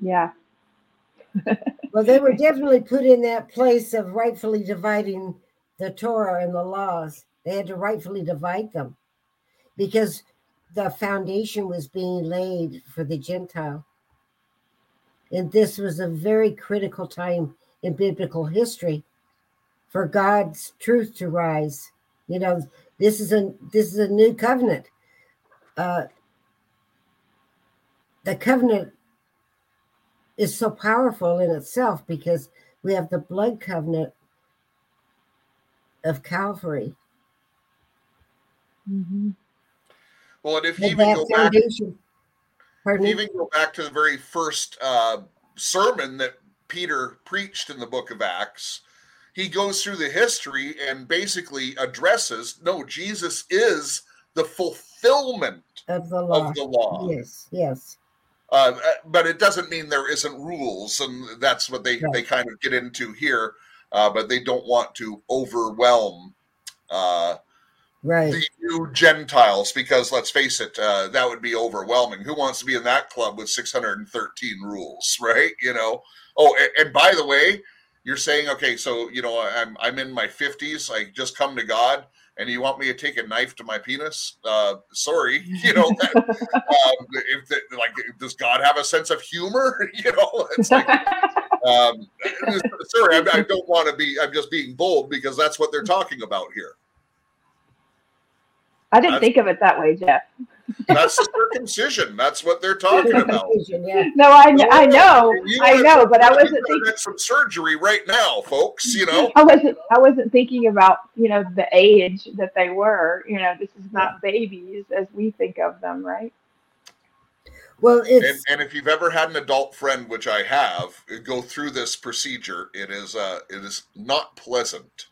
yeah. Well, they were definitely put in that place of rightfully dividing the Torah and the laws. They had to rightfully divide them because the foundation was being laid for the Gentile. And this was a very critical time in biblical history for God's truth to rise. You know, this is a this is a new covenant. Uh, the covenant is so powerful in itself because we have the blood covenant of Calvary. hmm Well, and if you And even go back, Pardon me? even go back to the very first uh, sermon that Peter preached in the book of Acts, he goes through the history and basically addresses no, Jesus is the fulfillment Of the law. of the law. Yes, yes. Uh, but it doesn't mean there isn't rules, and that's what they, Right. they kind of get into here. Uh, but they don't want to overwhelm uh, Right. the new Gentiles because let's face it, uh, that would be overwhelming. Who wants to be in that club with 613 rules, right? You know. Oh, and, and by the way, you're saying okay, so you know I'm I'm in my 50s. I just come to God, and you want me to take a knife to my penis? Uh, sorry, you know. That, um, if the, like, does God have a sense of humor? You know, it's like. Um, sorry, I, I don't want to be. I'm just being bold because that's what they're talking about here. I didn't That's- think of it that way, Jeff. That's circumcision. That's what they're talking about. Yeah. No, I kn- I know, I know, but I wasn't thinking. get some surgery right now, folks. You know, I wasn't. I wasn't thinking about you know the age that they were. You know, this is not babies as we think of them, right? Well, and, and if you've ever had an adult friend, which I have, go through this procedure, it is uh, it is not pleasant.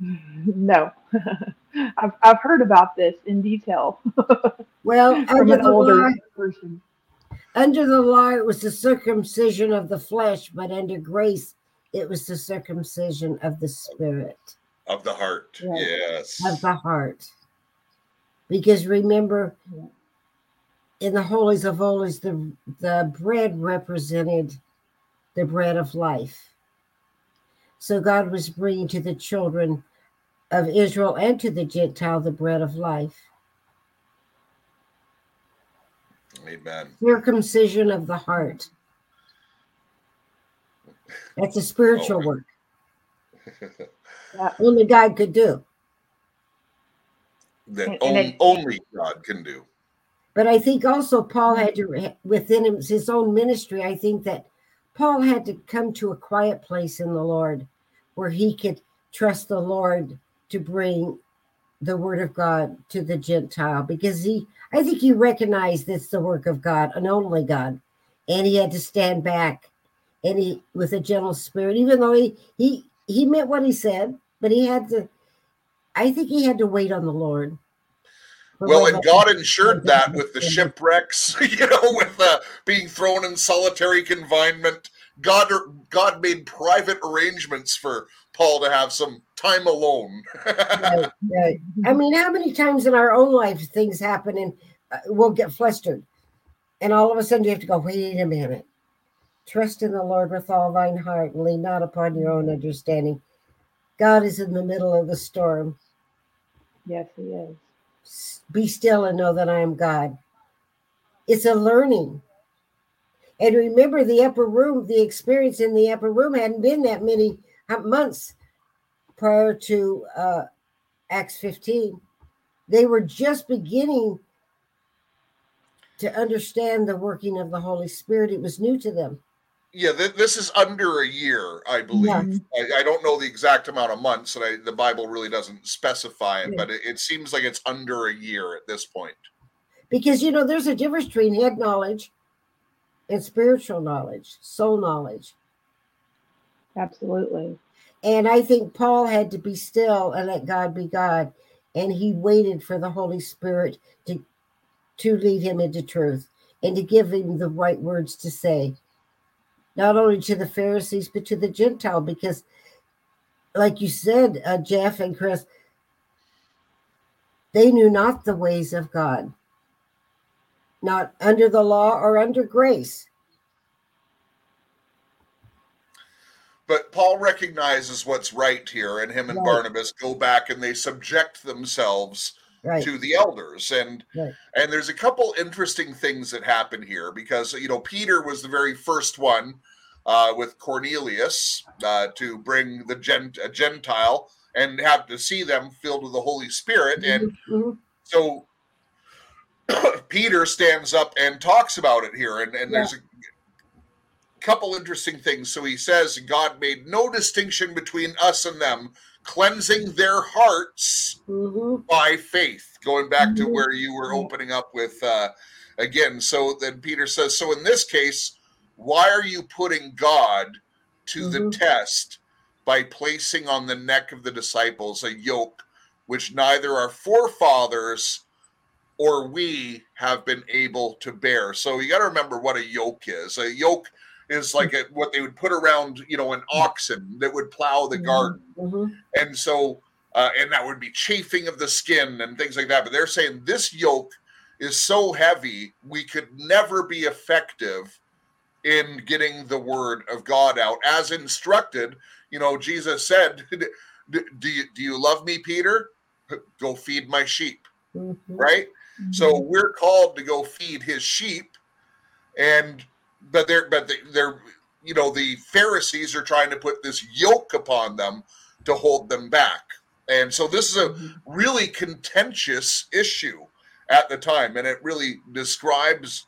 No, I've I've heard about this in detail well from under an the older law. person. Under the law, it was the circumcision of the flesh, but under grace, it was the circumcision of the spirit, Of the heart, Right. yes. of the heart. Because remember, in the holies of holies, the the bread represented the bread of life. So God was bringing to the children of Israel and to the Gentile the bread of life. Amen. circumcision of the heart. That's a spiritual Okay. work. that Only God could do. That And- and on- it- only God can do. But I think also Paul had to, within him, his own ministry, I think that Paul had to come to a quiet place in the Lord where he could trust the Lord to bring the word of God to the Gentile because he, I think he recognized it's the work of God and only God. And he had to stand back and he, with a gentle spirit, even though he, he, he meant what he said, but he had to, I think he had to wait on the Lord. Well, and God ensured that with the shipwrecks, you know, with uh, being thrown in solitary confinement. God, God made private arrangements for Paul to have some time alone. right, right. I mean, how many times in our own life things happen and uh, we'll get flustered, and all of a sudden you have to go, wait a minute. Trust in the Lord with all thine heart and lean not upon your own understanding. God is in the middle of the storm. Yes, he is. Be still and know that I am God. It's a learning. And remember, the upper room, the experience in the upper room hadn't been that many uh, months prior to uh, Acts 15. They were just beginning to understand the working of the Holy Spirit. It was new to them. yeah, th- this is under a year, I believe. Yeah. I, I don't know the exact amount of months, and I, the Bible really doesn't specify it, Yeah. but it, it seems like it's under a year at this point. Because, you know, there's a difference between head knowledge and spiritual knowledge, soul knowledge. Absolutely. And I think Paul had to be still and let God be God. And he waited for the Holy Spirit to, to lead him into truth and to give him the right words to say, not only to the Pharisees, but to the Gentile. Because, like you said, uh, Jeff and Chris, they knew not the ways of God, not under the law or under grace. But Paul recognizes what's right here, and him and Right. Barnabas go back and they subject themselves Right. to the elders and Right. and there's a couple interesting things that happen here because you know peter was the very first one uh, with cornelius uh, to bring the gent- a gentile and have to see them filled with the holy spirit and Mhm. so peter stands up and talks about it here and, and there's a couple interesting things so he says god made no distinction between us and them cleansing their hearts Mhm. by faith going back to Mhm. where you were opening up with uh again so then peter says so in this case why are you putting god to the Mhm. test by placing on the neck of the disciples a yoke which neither our forefathers or we have been able to bear. So you got to remember what a yoke is. A yoke is like a, what they would put around, you know, an oxen that would plow the garden. Mhm. And so, uh, and that would be chafing of the skin and things like that. But they're saying this yoke is so heavy, we could never be effective in getting the word of God out as instructed. You know, Jesus said, "Do you do you love me, Peter? Go feed my sheep." Mhm. Right. So we're called to go feed his sheep, and but they're but they- they're you know the Pharisees are trying to put this yoke upon them to hold them back, and so this is a really contentious issue at the time, and it really describes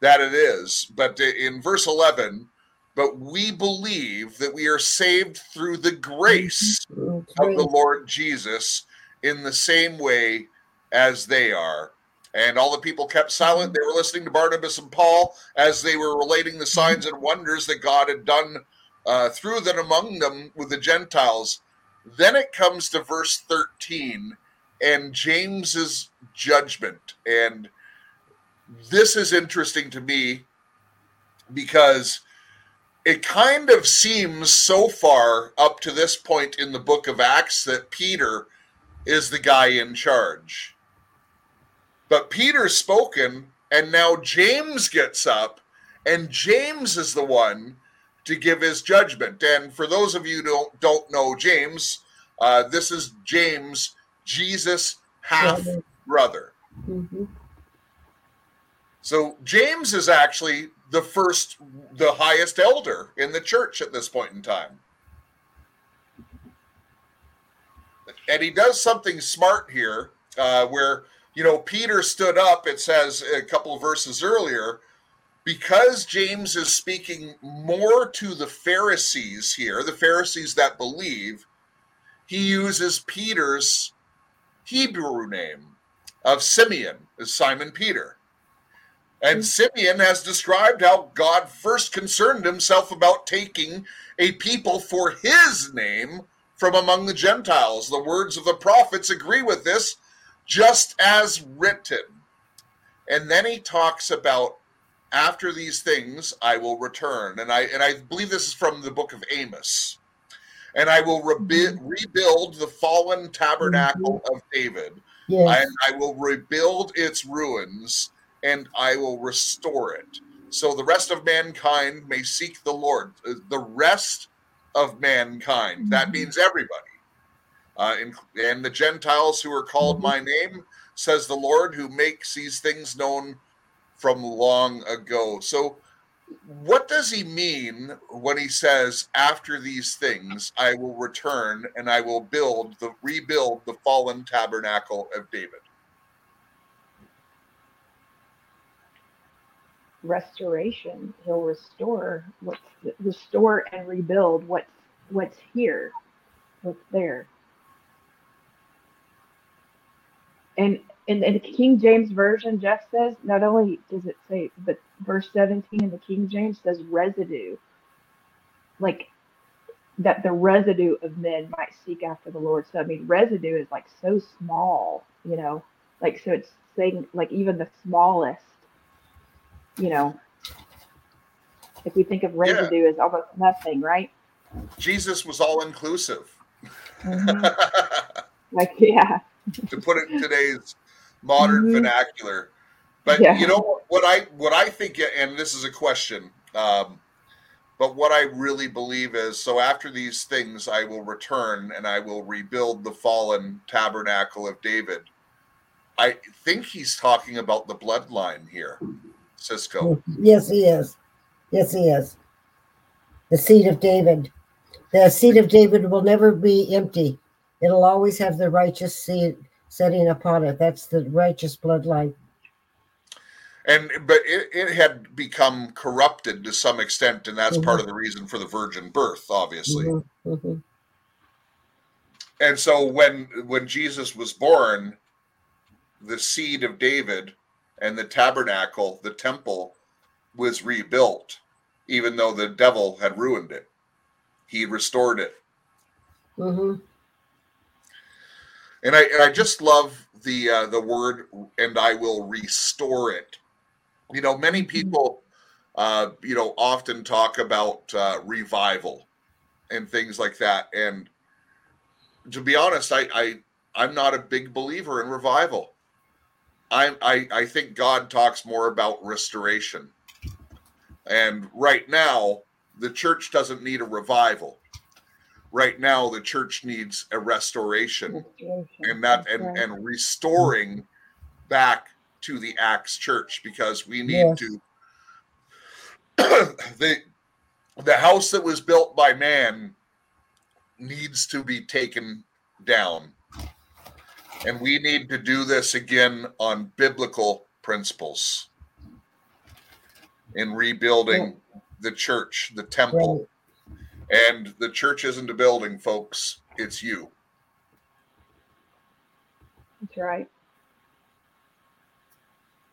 that it is. But in verse eleven, but we believe that we are saved through the grace Mhm. of the Lord Jesus in the same way as they are. And all the people kept silent. They were listening to Barnabas and Paul as they were relating the signs and wonders that God had done uh, through them among them with the Gentiles. Then it comes to verse 13 and James's judgment. And this is interesting to me because it kind of seems so far up to this point in the book of Acts that Peter is the guy in charge. But Peter's spoken, and now James gets up, and James is the one to give his judgment. And for those of you who don't, don't know James, uh, this is James, Jesus' half Brother. Mhm. So James is actually the first, the highest elder in the church at this point in time. And he does something smart here, uh, where, you know, Peter stood up, it says a couple of verses earlier, because James is speaking more to the Pharisees here, the Pharisees that believe, he uses Peter's Hebrew name of Simeon, as Simon Peter. And hmm. Simeon has described how God first concerned himself about taking a people for his name from among the Gentiles. The words of the prophets agree with this, just as written. And then he talks about after these things I will return. And I and I believe this is from the book of Amos. And I will rebu- mm-hmm. rebuild the fallen tabernacle mm-hmm. of David Yes. and I will rebuild its ruins and I will restore it. So the rest of mankind may seek the Lord. Uh, The rest of mankind, that mm-hmm. means everybody. Uh, and, and the Gentiles who are called my name, says the Lord, who makes these things known from long ago. So, what does he mean when he says, "After these things, I will return and I will build the rebuild the fallen tabernacle of David"? restoration. He'll restore what's restore and rebuild what's what's here, what's there. And in, in the King James version, Jeff says not only does it say, but verse 17 in the King James says residue, like that the residue of men might seek after the Lord. So I mean, residue is like so small, you know, like so it's saying like even the smallest you know, if we think of Yeah. residue as almost nothing, right? Jesus was all inclusive. Mhm. Like, yeah, to put it in today's modern Mhm. vernacular. But Yeah. you know what I what I think, and this is a question. Um, but what I really believe is, so after these things, I will return and I will rebuild the fallen tabernacle of David. I think he's talking about the bloodline here, Cisco. Yes, he is. Yes, he is. The seed of David. The seed of David will never be empty. It'll always have the righteous seed setting upon it. That's the righteous bloodline. And but it, it had become corrupted to some extent, and that's part Mhm. of the reason for the virgin birth, obviously. Mhm, mhm. And so when when Jesus was born, the seed of David and the tabernacle, the temple, was rebuilt, even though the devil had ruined it. he restored it. hmm And I and I just love the uh, the word and I will restore it. You know, many people uh, you know often talk about uh, revival and things like that. And to be honest, I, I I'm not a big believer in revival. I, I I think God talks more about restoration. And right now, the church doesn't need a revival. Right now, the church needs a restoration and that and, and restoring back to the Acts church because we need Yes. to the the house that was built by man needs to be taken down. And we need to do this again on biblical principles in rebuilding the church, the temple. And the church isn't a building, folks. It's you. That's right.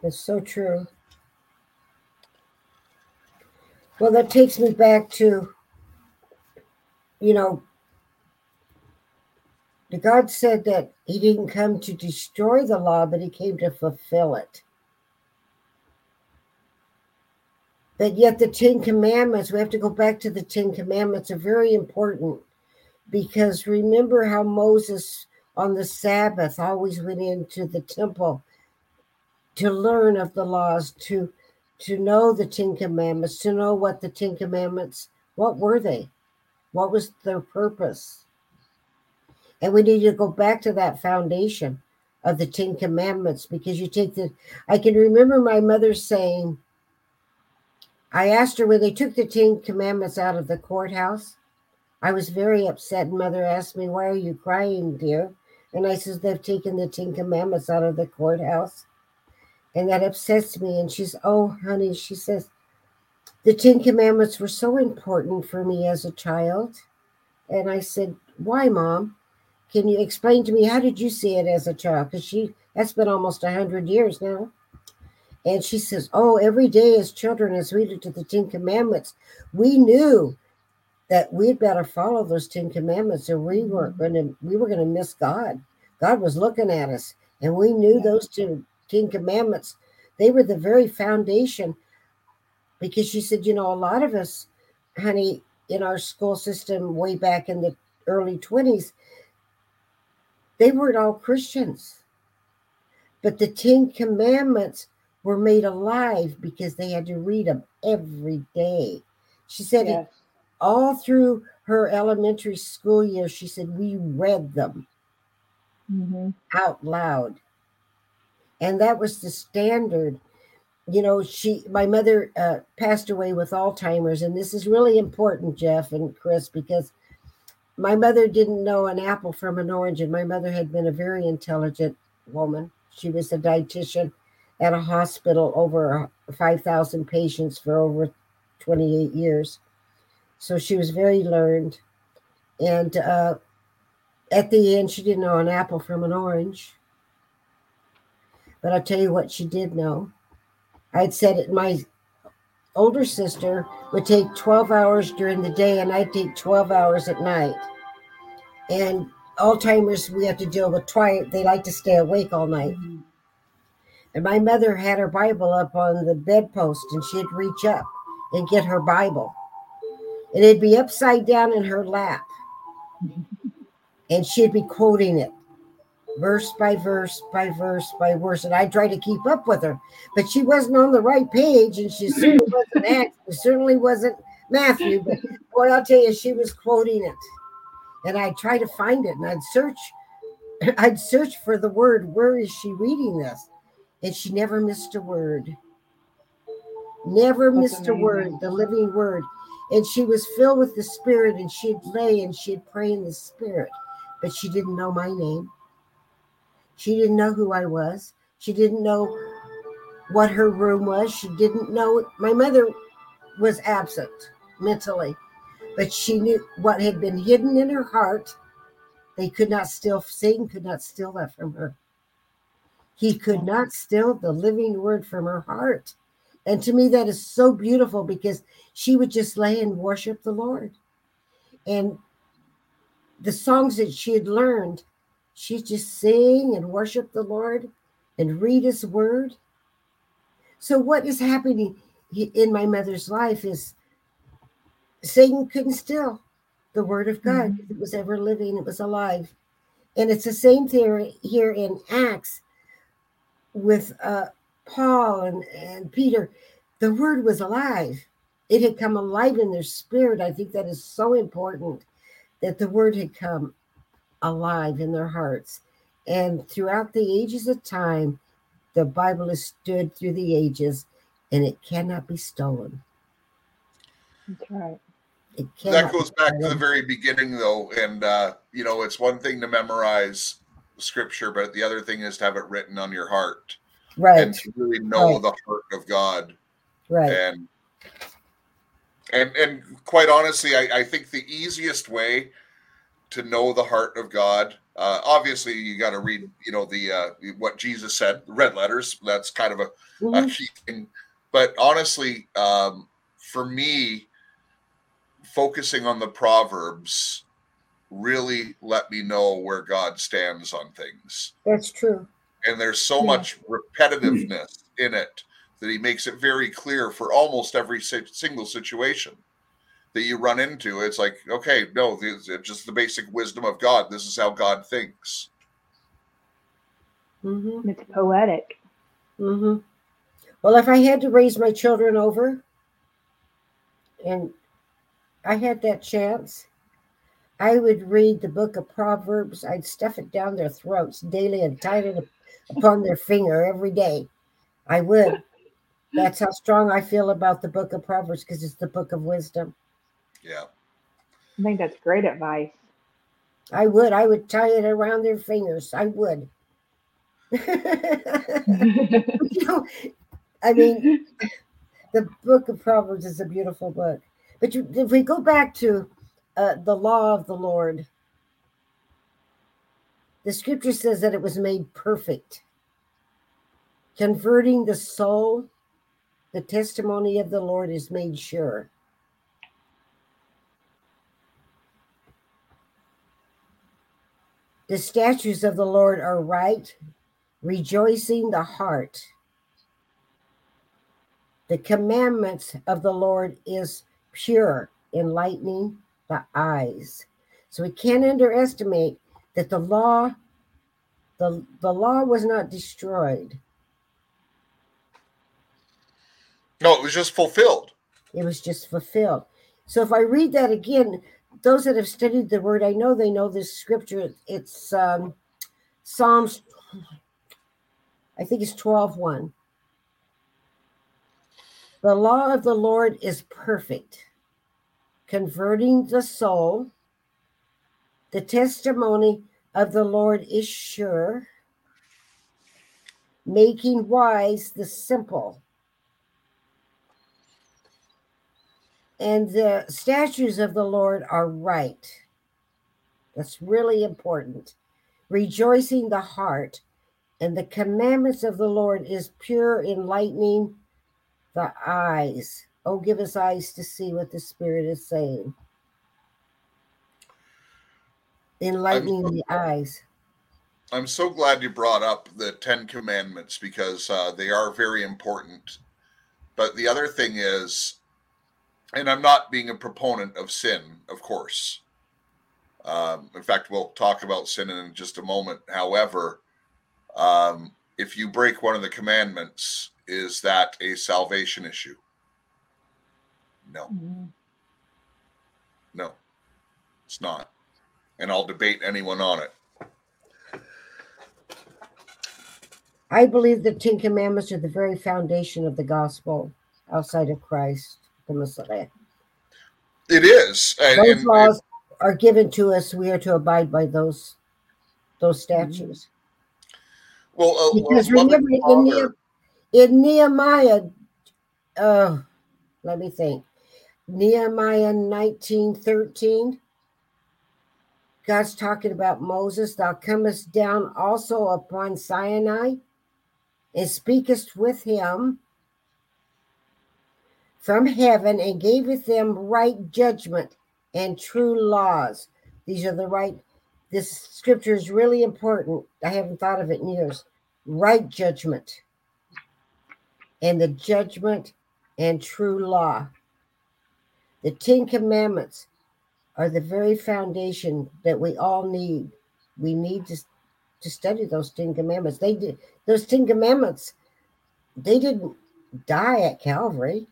That's so true. Well, that takes me back to, you know, the God said that He didn't come to destroy the law, but He came to fulfill it. But yet, the Ten Commandments, we have to go back to the Ten Commandments, are very important because remember how Moses on the Sabbath always went into the temple to learn of the laws, to to know the Ten Commandments, to know what the Ten Commandments, what were they? What was their purpose? And we need to go back to that foundation of the Ten Commandments because you take the I can remember my mother saying, I asked her when they took the Ten Commandments out of the courthouse. I was very upset. Mother asked me, Why are you crying, dear? And I says, They've taken the Ten Commandments out of the courthouse and that upsets me. And she's, oh, honey, she says, the Ten Commandments were so important for me as a child. And I said, why, mom? Can you explain to me how did you see it as a child? Because she that's been almost a hundred years now. And she says, Oh, every day as children, as we looked at the Ten Commandments, we knew that we'd better follow those Ten Commandments, or we weren't mm-hmm. going to we were going to miss God. God was looking at us, and we knew those two Ten Commandments, they were the very foundation. Because she said, you know, a lot of us, honey, in our school system way back in the early 20s, they weren't all Christians. But the Ten Commandments were made alive because they had to read them every day. She said it Yes. all through her elementary school year, she said, we read them hmm out loud. And that was the standard. You know, she, my mother uh, passed away with Alzheimer's. And this is really important, Jeff and Chris, because my mother didn't know an apple from an orange. And my mother had been a very intelligent woman. She was a dietitian at a hospital over 5,000 patients for over 28 years. So she was very learned. And uh, at the end, she didn't know an apple from an orange. But I'll tell you what she did know. I'd said it, my older sister would take 12 hours during the day, and I'd take 12 hours at night. And Alzheimer's, we have to deal with twice. They like to stay awake all night. And my mother had her Bible up on the bedpost, and she'd reach up and get her Bible. And it'd be upside down in her lap. And she'd be quoting it verse by verse by verse by verse. And I tried to keep up with her, but she wasn't on the right page, and she certainly wasn't Acts, she certainly wasn't Matthew. But boy, I'll tell you, she was quoting it. And I'd try to find it, and I'd search, I'd search for the word. Where is she reading this? And she never missed a word. Never That's missed a word, the living word. And she was filled with the Spirit, and she'd lay and she'd pray in the Spirit, but she didn't know my name. She didn't know who I was. She didn't know what her room was. She didn't know. My mother was absent mentally, but she knew what had been hidden in her heart. They could not steal, Satan could not steal that from her. He could not steal the living word from her heart. And to me, that is so beautiful because she would just lay and worship the Lord. And the songs that she had learned, she'd just sing and worship the Lord and read his word. So, what is happening in my mother's life is Satan couldn't steal the word of God. Mhm. It was ever living, it was alive. And it's the same theory here in Acts with uh, Paul and, and Peter. The word was alive, it had come alive in their spirit. I think that is so important that the word had come alive in their hearts. And throughout the ages of time, the Bible has stood through the ages and it cannot be stolen. That's right. It that goes back to the very beginning though and uh you know it's one thing to memorize scripture but the other thing is to have it written on your heart right, and to really know Right. the heart of god right. and and and quite honestly I, I think the easiest way to know the heart of god uh obviously you got to read you know the uh what jesus said the red letters that's kind of a, a Mhm. key thing but honestly um for me focusing on the proverbs really let me know where god stands on things That's true. and there's so Yeah. much repetitiveness in it that he makes it very clear for almost every single situation that you run into it's like okay no this it's just the basic wisdom of god this is how god thinks hmm It's poetic. hmm Well, if I had to raise my children over, and I had that chance, I would read the book of Proverbs. I'd stuff it down their throats daily and tie it upon their finger every day. I would. That's how strong I feel about the book of Proverbs because it's the book of wisdom. yeah I think that's great advice. I would. I would tie it around their fingers. I would. you know, I mean, the book of Proverbs is a beautiful book. But you, if we go back to uh, the law of the Lord, the scripture says that it was made perfect, converting the soul. The testimony of the Lord is made sure. The statutes of the Lord are right, rejoicing the heart. The commandments of the Lord is pure, enlightening the eyes. So we can't underestimate that the law, the, the law was not destroyed. no it was just fulfilled It was just fulfilled. So if I read that again, those that have studied the word, I know they know this scripture. It's um, Psalms, I think it's 12 1. The law of the Lord is perfect, converting the soul. The testimony of the Lord is sure, making wise the simple. and the statutes of the Lord are right. That's really important. Rejoicing the heart, and the commandments of the Lord is pure, enlightening the eyes. Oh, give us eyes to see what the Spirit is saying. Enlightening the eyes. i'm so glad you brought up the 10 commandments because uh, they are very important but the other thing is and i'm not being a proponent of sin of course um, in fact we'll talk about sin in just a moment however um, if you break one of the commandments is that a salvation issue no Mhm. no it's not and i'll debate anyone on it I believe the Ten Commandments are the very foundation of the gospel outside of Christ, the Messiah. it is and, Those and- laws are given to us. We are to abide by those those statutes. well uh, Because loving remember in, Father- Nehe- in Nehemiah, uh, let me think. Nehemiah nineteen thirteen. God's talking about Moses. Thou comest down also upon Sinai, and speakest with him from heaven, and gaveth them right judgment and true laws. These are the right, this scripture is really important. I haven't thought of it in years. Right judgment and the judgment and true law. The Ten Commandments are the very foundation that we all need. We need to, to study those Ten Commandments. They did those Ten Commandments, they didn't die at Calvary.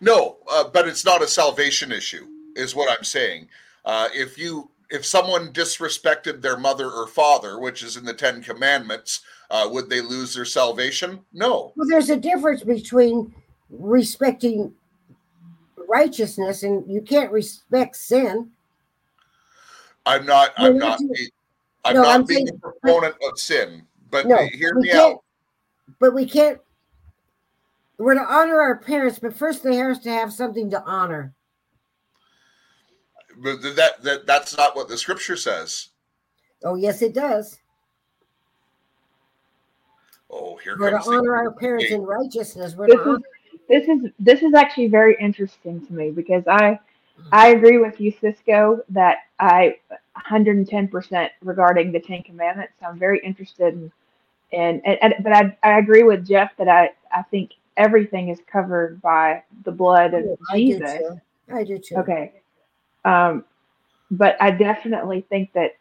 No, uh, but it's not a salvation issue, is what I'm saying. Uh, if you if someone disrespected their mother or father, which is in the Ten Commandments, uh, would they lose their salvation? No. Well, there's a difference between respecting righteousness and you can't respect sin. I'm not. I'm you not. do- I'm No, not I'm being saying- a proponent of sin, but No, hear me out. But we can't. We're to honor our parents, but first they have to have something to honor. But that that that's not what the scripture says. Oh, yes, it does. Oh, here We're to comes the honor our parents Okay. in righteousness. We're This to is honor. This is this is actually very interesting to me because I I agree with you, Cisco, that I 110% regarding the Ten Commandments. I'm very interested in, in and, and but I, I agree with Jeff that I, I think everything is covered by the blood of I do Jesus. too. I do too. Okay. Um, but I definitely think that,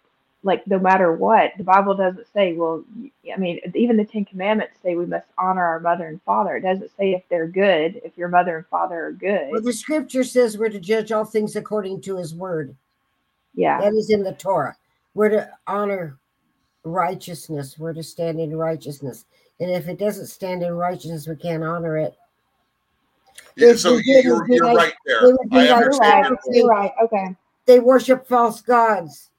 like, no matter what, the Bible doesn't say, well, i mean, even the Ten Commandments say we must honor our mother and father. It doesn't say if they're good, if your mother and father are good. Well, the scripture says we're to judge all things according to his word. yeah. That is in the Torah. We're to honor righteousness. We're to stand in righteousness. And if it doesn't stand in righteousness, we can't honor it. Yeah, If so we did, it you're you're like- right there. I understand. right. You're right. Okay. They worship false gods.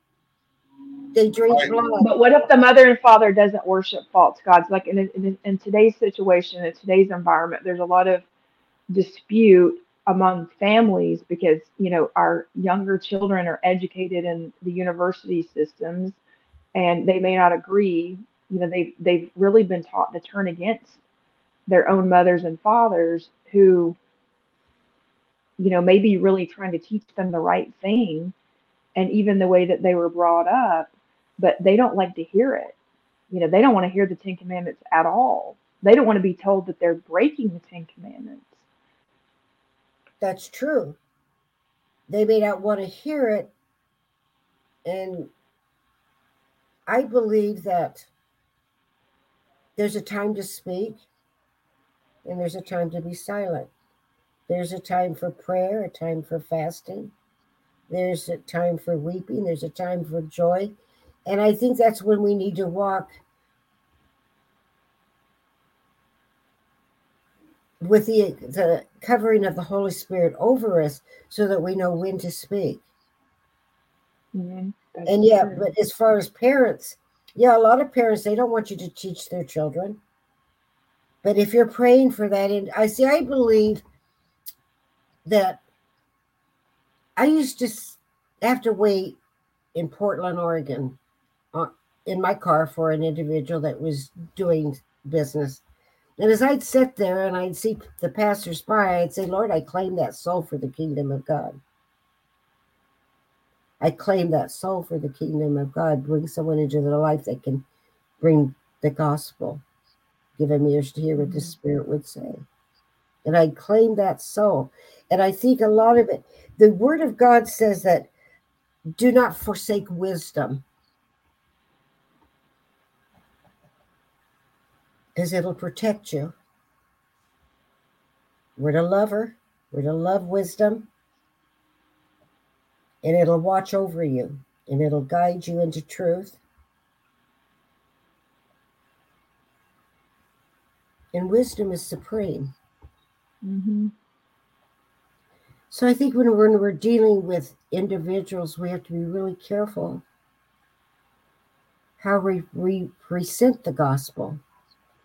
They drink Right. blood. But what if the mother and father doesn't worship false gods? Like in, in, in today's situation, in today's environment, there's a lot of dispute among families because you know our younger children are educated in the university systems, and they may not agree. You know, they they've really been taught to turn against their own mothers and fathers who, you know, may be really trying to teach them the right thing, and even the way that they were brought up but they don't like to hear it. You know, they don't want to hear the Ten Commandments at all. They don't want to be told that they're breaking the Ten Commandments. That's true. They may not want to hear it. And I believe that there's a time to speak and there's a time to be silent. There's a time for prayer, a time for fasting. There's a time for weeping, there's a time for joy. And I think that's when we need to walk with the the covering of the Holy Spirit over us so that we know when to speak. Mhm. And yeah, true. but as far as parents, yeah, a lot of parents they don't want you to teach their children. But if you're praying for that, and I see, I believe that I used to have to wait in Portland, Oregon, in my car for an individual that was doing business. And as I'd sit there and I'd see the passersby, I'd say, Lord, I claim that soul for the kingdom of God. I claim that soul for the kingdom of God. Bring someone into their life that can bring the gospel. Give them ears to hear what the Mhm. Spirit would say. And I claim that soul. And I think a lot of it, the Word of God says that do not forsake wisdom because it'll protect you. We're to love her, we're to love wisdom, and it'll watch over you and it'll guide you into truth. And wisdom is supreme. Mhm. So I think when we're, when we're dealing with individuals, we have to be really careful how we, we present the gospel.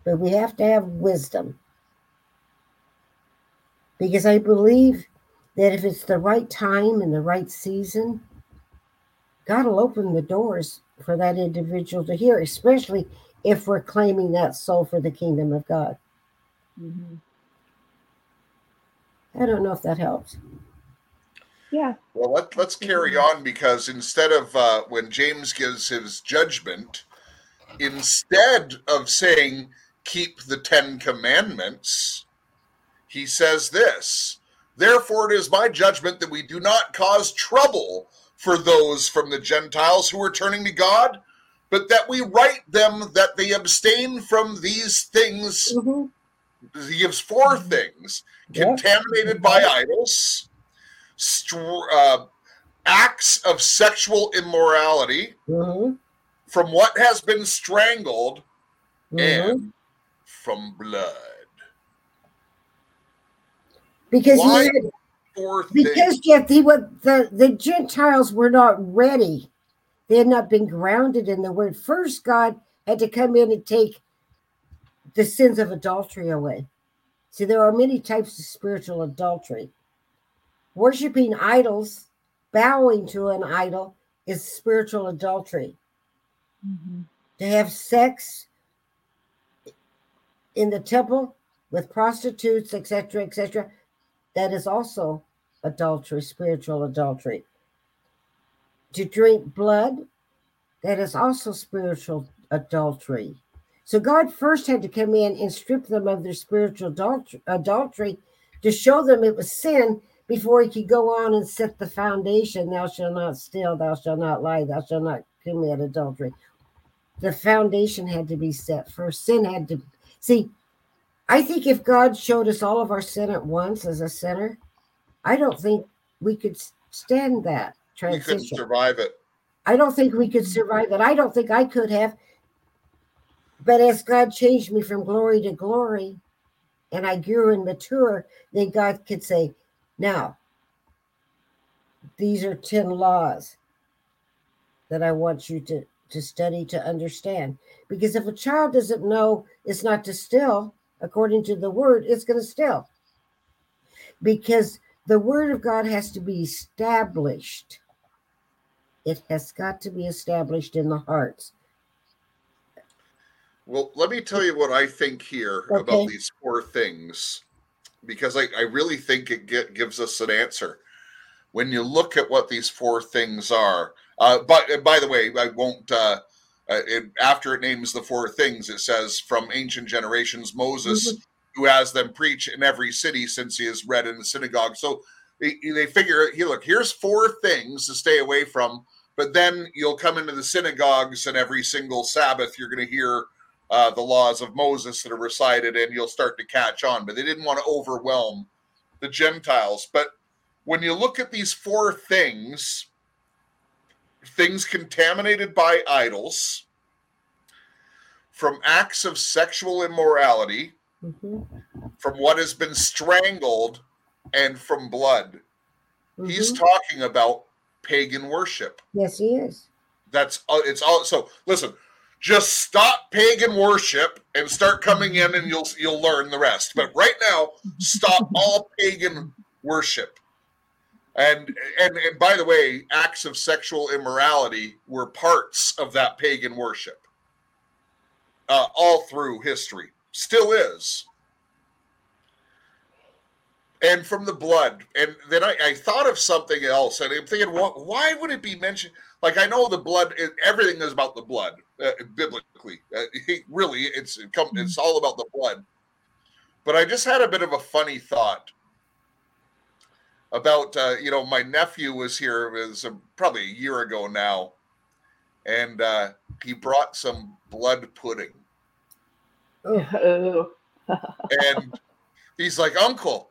But we have to have wisdom. Because I believe that if it's the right time and the right season, God will open the doors for that individual to hear, especially if we're claiming that soul for the kingdom of God. Mhm. I don't know if that helps. Yeah. Well, let, let's carry on because instead of uh, when James gives his judgment, instead of saying, keep the Ten Commandments, he says this Therefore, it is my judgment that we do not cause trouble for those from the Gentiles who are turning to God, but that we write them that they abstain from these things. Mhm. He gives four things Yeah. contaminated by idols, str- uh, acts of sexual immorality Mhm. from what has been strangled, Mhm. and from blood. Because Why? he had, because things. Jeff, he would the the Gentiles were not ready. They had not been grounded in the word. First, God had to come in and take the sins of adultery away. See, there are many types of spiritual adultery. Worshipping idols, bowing to an idol, is spiritual adultery. Mhm. To have sex in the temple with prostitutes, etc., etc., that is also adultery, spiritual adultery. To drink blood, that is also spiritual adultery. So God first had to come in and strip them of their spiritual adultery, to show them it was sin before he could go on and set the foundation thou shalt not steal, thou shalt not lie, thou shalt not commit adultery. The foundation had to be set first. Sin had to see. I think if God showed us all of our sin at once as a sinner, I don't think we could stand that You couldn't transition. survive it. I don't think we could survive it. I don't think I could have. But as God changed me from glory to glory and I grew and mature, then God could say, Now, these are 10 laws that I want you to, to study to understand. Because if a child doesn't know it's not to steal, according to the word, it's going to steal. Because the word of God has to be established it has got to be established in the hearts. Well, let me tell you what I think here Okay. about these four things, because I, I really think it get, gives us an answer. When you look at what these four things are, uh, but and by the way, I won't. Uh, uh, it, after it names the four things, it says from ancient generations, Moses, who has them preach in every city since he is read in the synagogue. So they, they figure, hey, look, here's four things to stay away from. But then you'll come into the synagogues, and every single Sabbath, you're going to hear uh, the laws of Moses that are recited, and you'll start to catch on. But they didn't want to overwhelm the Gentiles. But when you look at these four things, things contaminated by idols, from acts of sexual immorality, Mhm, from what has been strangled, and from blood. He's mhm. talking about pagan worship. yes, he is. That's uh, it's all. So listen, just stop pagan worship and start coming in, and you'll you'll learn the rest. But right now, stop all pagan worship. And and and by the way, acts of sexual immorality were parts of that pagan worship. Uh, all through history, still is. And from the blood, and then I, I thought of something else, and I'm thinking, what? Why would it be mentioned? Like I know the blood, everything is about the blood uh, biblically. Uh, really, it's it come, it's all about the blood. But I just had a bit of a funny thought about uh, you know my nephew was here was uh, probably a year ago now, and uh, he brought some blood pudding, Oh. and he's like, "Uncle,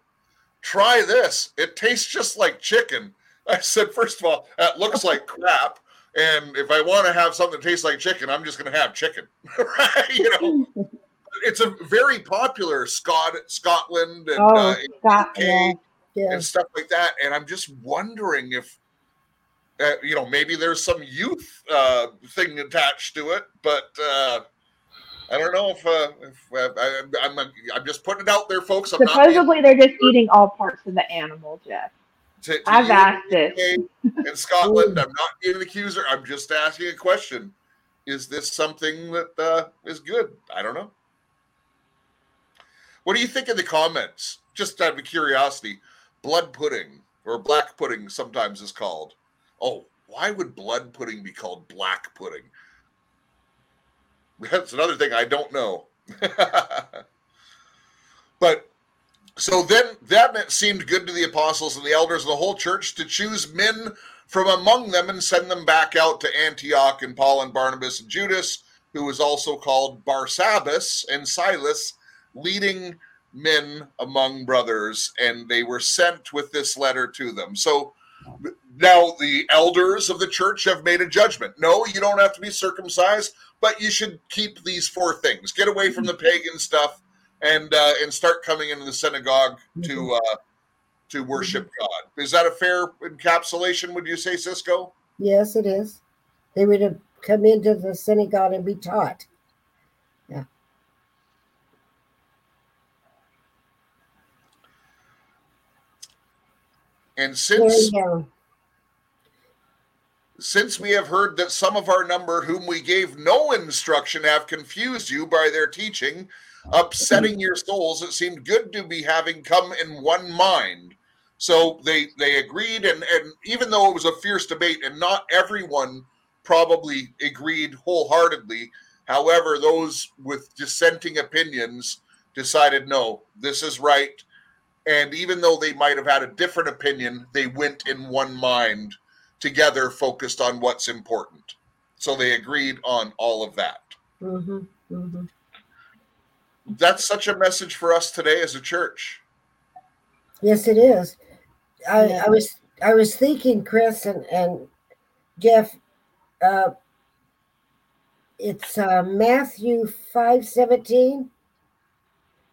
try this. It tastes just like chicken." I said, first of all, that looks like crap. And if I want to have something that tastes like chicken, I'm just going to have chicken, right? You know, it's a very popular Scot Scotland and oh, uh, Scott, UK yeah. And stuff like that. And I'm just wondering if, uh, you know, maybe there's some youth uh, thing attached to it, but uh, I don't know if, uh, if uh, I, I'm, I'm just putting it out there, folks. I'm Supposedly, they're just eating all parts of the animal, Jeff. to, to I've asked in it. and Scotland. I'm not being an accuser. I'm just asking a question. Is this something that uh, is good? I don't know. What do you think in the comments? Just out of curiosity, blood pudding. or black pudding sometimes is called. Oh, why would blood pudding be called black pudding? That's another thing I don't know. but so then that seemed good to the apostles and the elders of the whole church to choose men from among them and send them back out to Antioch and Paul and Barnabas and Judas, who was also called Barsabbas and Silas, leading men among brothers, and they were sent with this letter to them. So now the elders of the church have made a judgment. No, you don't have to be circumcised, but you should keep these four things. Get away from the pagan stuff and uh, and start coming into the synagogue to mm-hmm. uh, to worship mm-hmm. God. Is that a fair encapsulation? Would you say, Cisco? Yes, it is. They would have come into the synagogue and be taught. And since since we have heard that some of our number whom we gave no instruction have confused you by their teaching, upsetting your souls, it seemed good to be having come in one mind. So they they agreed, and and even though it was a fierce debate, and not everyone probably agreed wholeheartedly, however, those with dissenting opinions decided no, this is right. And even though they might have had a different opinion, they went in one mind together, focused on what's important. So they agreed on all of that. Mm-hmm. Mm-hmm that's such a message for us today as a church. Yes, it is. I, I was I was thinking, Chris and and Jeff, uh, it's uh, Matthew five seventeen.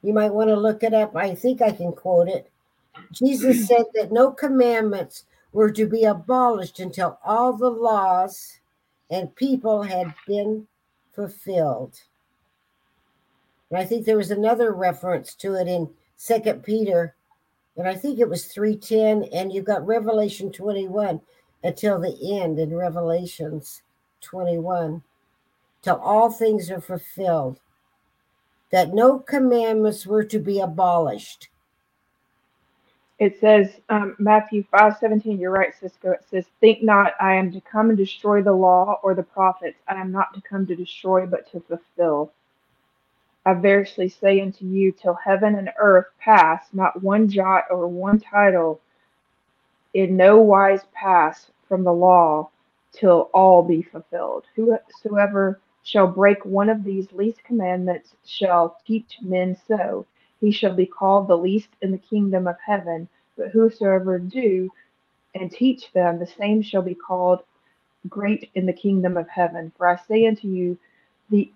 You might want to look it up. I think I can quote it. Jesus said that no commandments were to be abolished until all the laws and people had been fulfilled. And I think there was another reference to it in Second Peter, and I think it was 310, and you've got Revelation 21 until the end in Revelations 21, till all things are fulfilled, that no commandments were to be abolished. It says, um, Matthew 5 17, you're right, Cisco. It says, Think not I am to come and destroy the law or the prophets. I am not to come to destroy, but to fulfill. I verily say unto you, till heaven and earth pass, not one jot or one tittle in no wise pass from the law till all be fulfilled. Whosoever shall break one of these least commandments shall teach men so. He shall be called the least in the kingdom of heaven. But whosoever do and teach them, the same shall be called great in the kingdom of heaven. For I say unto you, the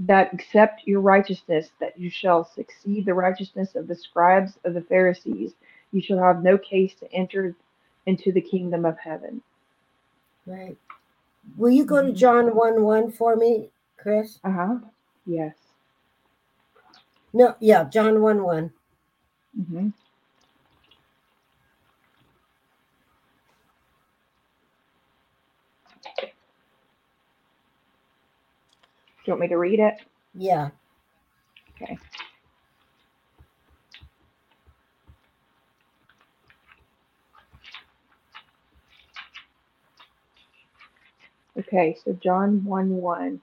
that accept your righteousness, that you shall succeed the righteousness of the scribes of the Pharisees. You shall have no case to enter into the kingdom of heaven. Right. Will you go to. John 1 1 for me, Chris? Uh huh. Yes. No, yeah, John 1 one Mm-hmm. Do you want me to read it? Yeah. Okay. Okay, so John 1 1.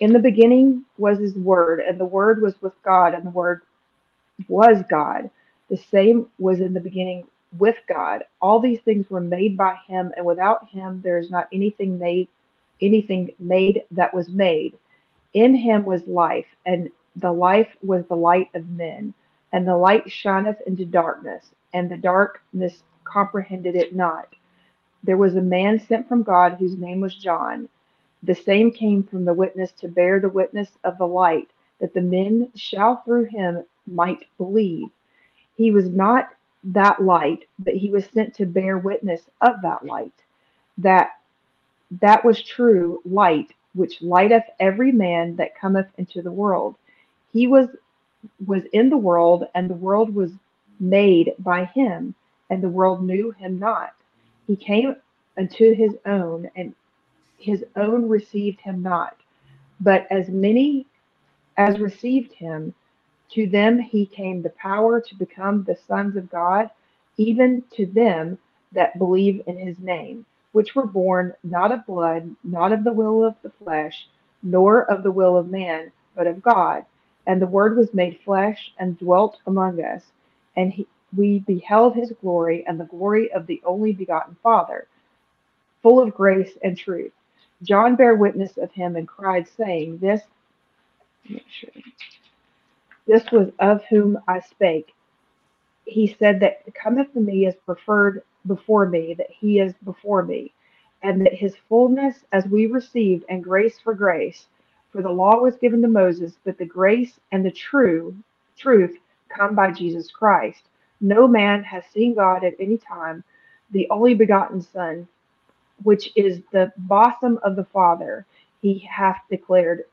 In the beginning was his word, and the word was with God, and the word was God. The same was in the beginning with God. All these things were made by him, and without him there is not anything made anything made that was made. In him was life, and the life was the light of men. And the light shineth into darkness, and the darkness comprehended it not. There was a man sent from God whose name was John. The same came from the witness to bear the witness of the light, that the men shall through him might believe. He was not that light, but he was sent to bear witness of that light, that that was true light, which lighteth every man that cometh into the world. He was was in the world, and the world was made by him, and the world knew him not. He came unto his own, and his own received him not. But as many as received him, To them he came the power to become the sons of God, even to them that believe in his name, which were born not of blood, not of the will of the flesh, nor of the will of man, but of God. And the Word was made flesh and dwelt among us, and he, we beheld his glory and the glory of the only begotten Father, full of grace and truth. John bare witness of him and cried, saying, This, make sure, this was of whom I spake. He said that cometh to me is preferred before me, that he is before me, and that his fullness as we received, and grace for grace. For the law was given to Moses, but the grace and the true truth come by Jesus Christ. No man has seen God at any time, the only begotten Son, which is the bosom of the Father, he hath declared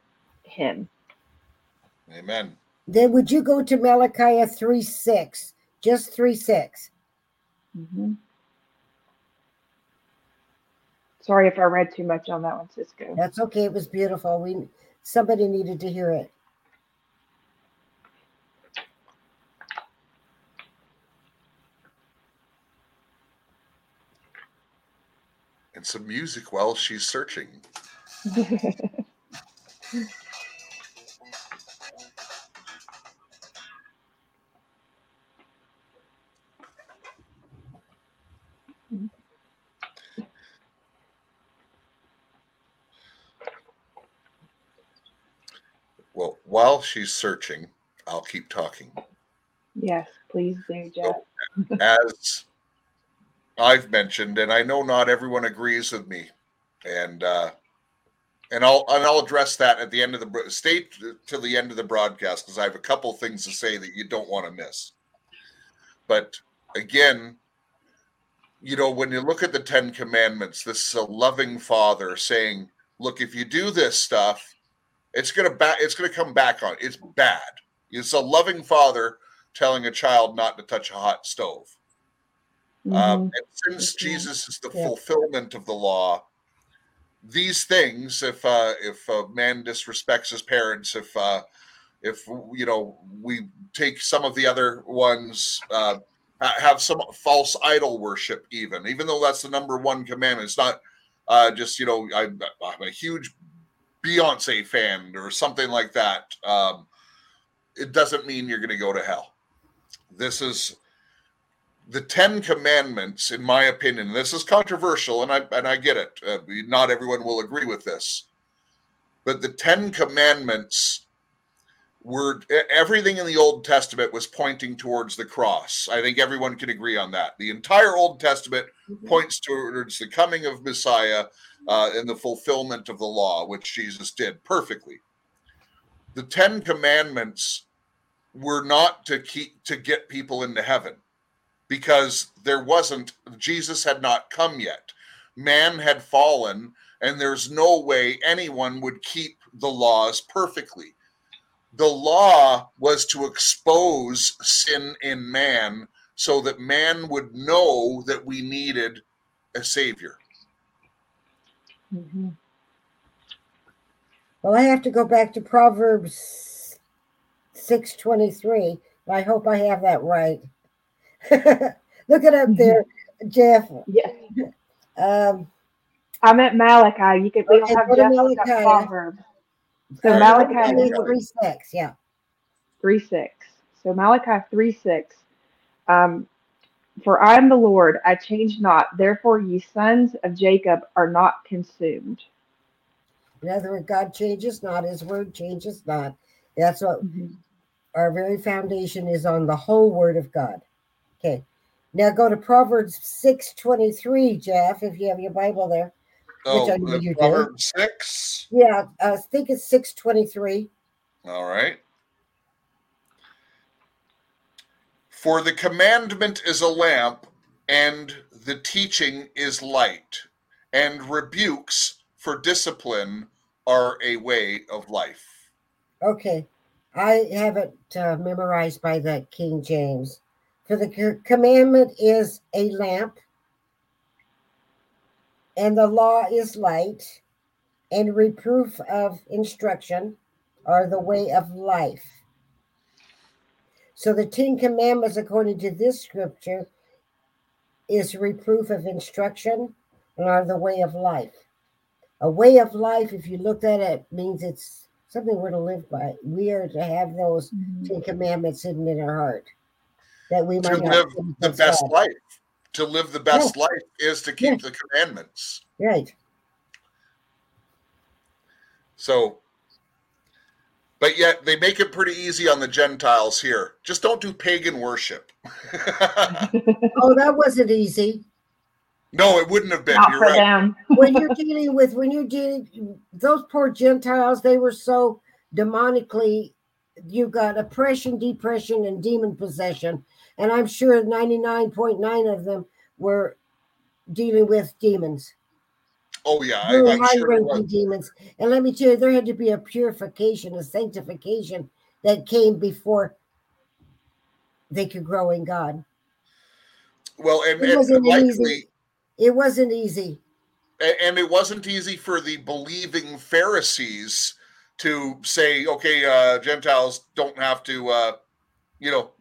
him. Amen. Then would you go to Malachi 3 6? Just 3 6. Mm-hmm. Sorry if I read too much on that one, Cisco. That's okay. It was beautiful. We somebody needed to hear it. And some music while she's searching. Well, while she's searching, I'll keep talking. yes, please do, Jeff. As I've mentioned, and I know not everyone agrees with me, and uh, and I'll and I'll address that at the end of the stay till the end of the broadcast because I have a couple things to say that you don't want to miss. But again, you know, when you look at the Ten Commandments, this is a loving father saying, "Look, if you do this stuff, it's gonna back. It's gonna come back on. It's bad." It's a loving father telling a child not to touch a hot stove. Um, Mhm. and since. Jesus is the Yeah. fulfillment of the law, these things, if uh, if a man disrespects his parents, if uh, if you know we take some of the other ones, uh, have some false idol worship, even even though that's the number one commandment, it's not uh, just you know I, I'm a huge Beyonce fan or something like that. Um, it doesn't mean you're going to go to hell. This is the Ten Commandments, in my opinion. This is controversial, and I and I get it. Uh, not everyone will agree with this, but the Ten Commandments were everything in the Old Testament was pointing towards the cross. I think everyone can agree on that. The entire Old Testament points towards the coming of Messiah uh, and the fulfillment of the law, which Jesus did perfectly. The Ten Commandments were not to keep to get people into heaven because there wasn't Jesus had not come yet. Man had fallen, and there's no way anyone would keep the laws perfectly. The law was to expose sin in man so that man would know that we needed a savior. Mhm. Well, I have to go back to Proverbs 623. I hope I have that right. Look it up there, Jeff. Yeah. Um, I'm at Malachi. You could we don't have Jeff Malachi. Proverbs. So uh, Malachi 3 6, yeah. three six. So Malachi three six. Um, for I am the Lord, I change not. Therefore, ye sons of Jacob are not consumed. In other words, God changes not, his word changes not. That's what our very foundation is on the whole word of God. Okay. Now go to Proverbs 623, Jeff, if you have your Bible there. Oh, I know uh, you do. Proverbs 6. Yeah, I think it's 623. All right. For the commandment is a lamp, and the teaching is light, and rebukes for discipline are a way of life. Okay. I have it uh, memorized by the King James. For the commandment is a lamp, and the law is light, and reproof of instruction are the way of life. So the Ten Commandments, according to this scripture, is reproof of instruction and are the way of life. A way of life, if you look at it, means it's something we're to live by. We are to have those Mhm. Ten Commandments hidden in our heart that we To might not live the best God. life. To live the best life is to keep the commandments. Right. So, but yet they make it pretty easy on the Gentiles here. Just don't do pagan worship. Oh, that wasn't easy. no, it wouldn't have been. Not You're for right. them. when you're dealing with when you're dealing those poor Gentiles, they were so demonically you got oppression, depression, and demon possession. And I'm sure 99.9 of them were dealing with demons. Oh yeah, I, I'm high sure. ranking demons. And let me tell you, there had to be a purification, a sanctification that came before they could grow in God. Well, and, It wasn't likely, easy. It wasn't easy. And it wasn't easy for the believing Pharisees to say, okay, uh, Gentiles don't have to, uh, you know,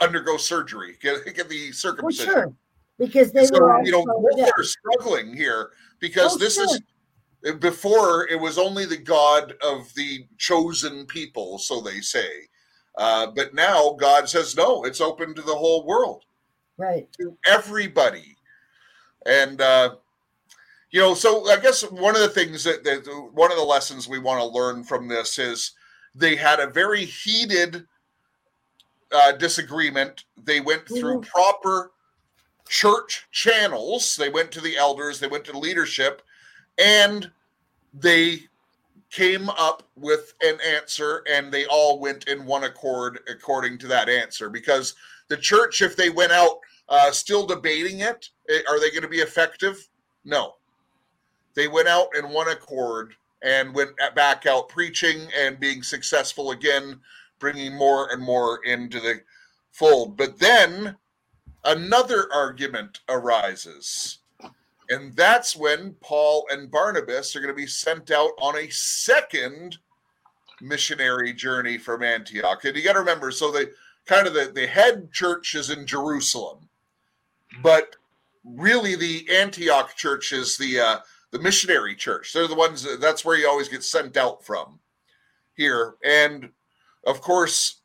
undergo surgery, get, get the For circumcision. sure. Because they so, were you know, so both deaf. are struggling here because Oh, this sure. is before it was only the God of the chosen people, so they say. Uh, but now God says, no, it's open to the whole world right. to everybody. And uh, you know, so I guess one of the things that, that one of the lessons we want to learn from this is they had a very heated uh, disagreement. They went through proper church channels. They went to the elders. They went to leadership, and they came up with an answer and they all went in one accord according to that answer because the church if they went out uh, still debating it eh, are they going to be effective no they went out in one accord and went back out preaching and being successful again bringing more and more into the fold but then another argument arises and that's when Paul and Barnabas are going to be sent out on a second missionary journey from Antioch. And you got to remember, so the kind of the, the head church is in Jerusalem, but really the Antioch church is the uh, the missionary church. They're the ones that, that's where you always get sent out from here. And of course,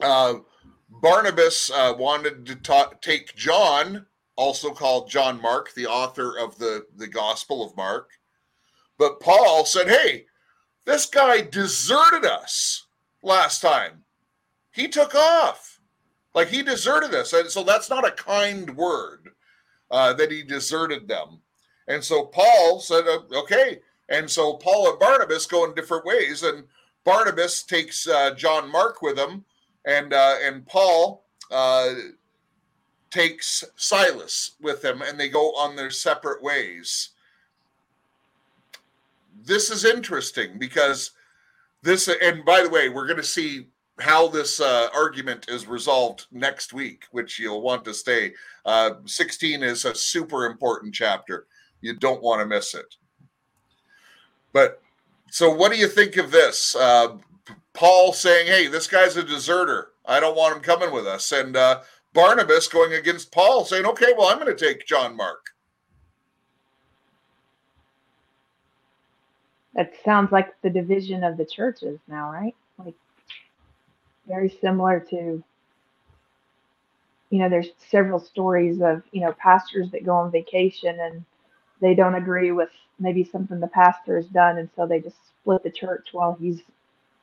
uh, Barnabas uh, wanted to ta- take John also called John Mark, the author of the, the Gospel of Mark. But Paul said, Hey, this guy deserted us last time. He took off. Like he deserted us. And so that's not a kind word uh, that he deserted them. And so Paul said, Okay. And so Paul and Barnabas go in different ways. And Barnabas takes uh, John Mark with him. And, uh, and Paul uh, takes Silas with him, and they go on their separate ways. This is interesting because this, and by the way, we're going to see how this uh, argument is resolved next week, which you'll want to stay. Uh, 16 is a super important chapter. You don't want to miss it. But so, what do you think of this? Uh, Paul saying, hey, this guy's a deserter. I don't want him coming with us. And, uh, Barnabas going against Paul, saying, "Okay, well, I'm going to take John Mark." That sounds like the division of the churches now, right? Like very similar to, you know, there's several stories of, you know, pastors that go on vacation and they don't agree with maybe something the pastor has done. And so they just split the church while he's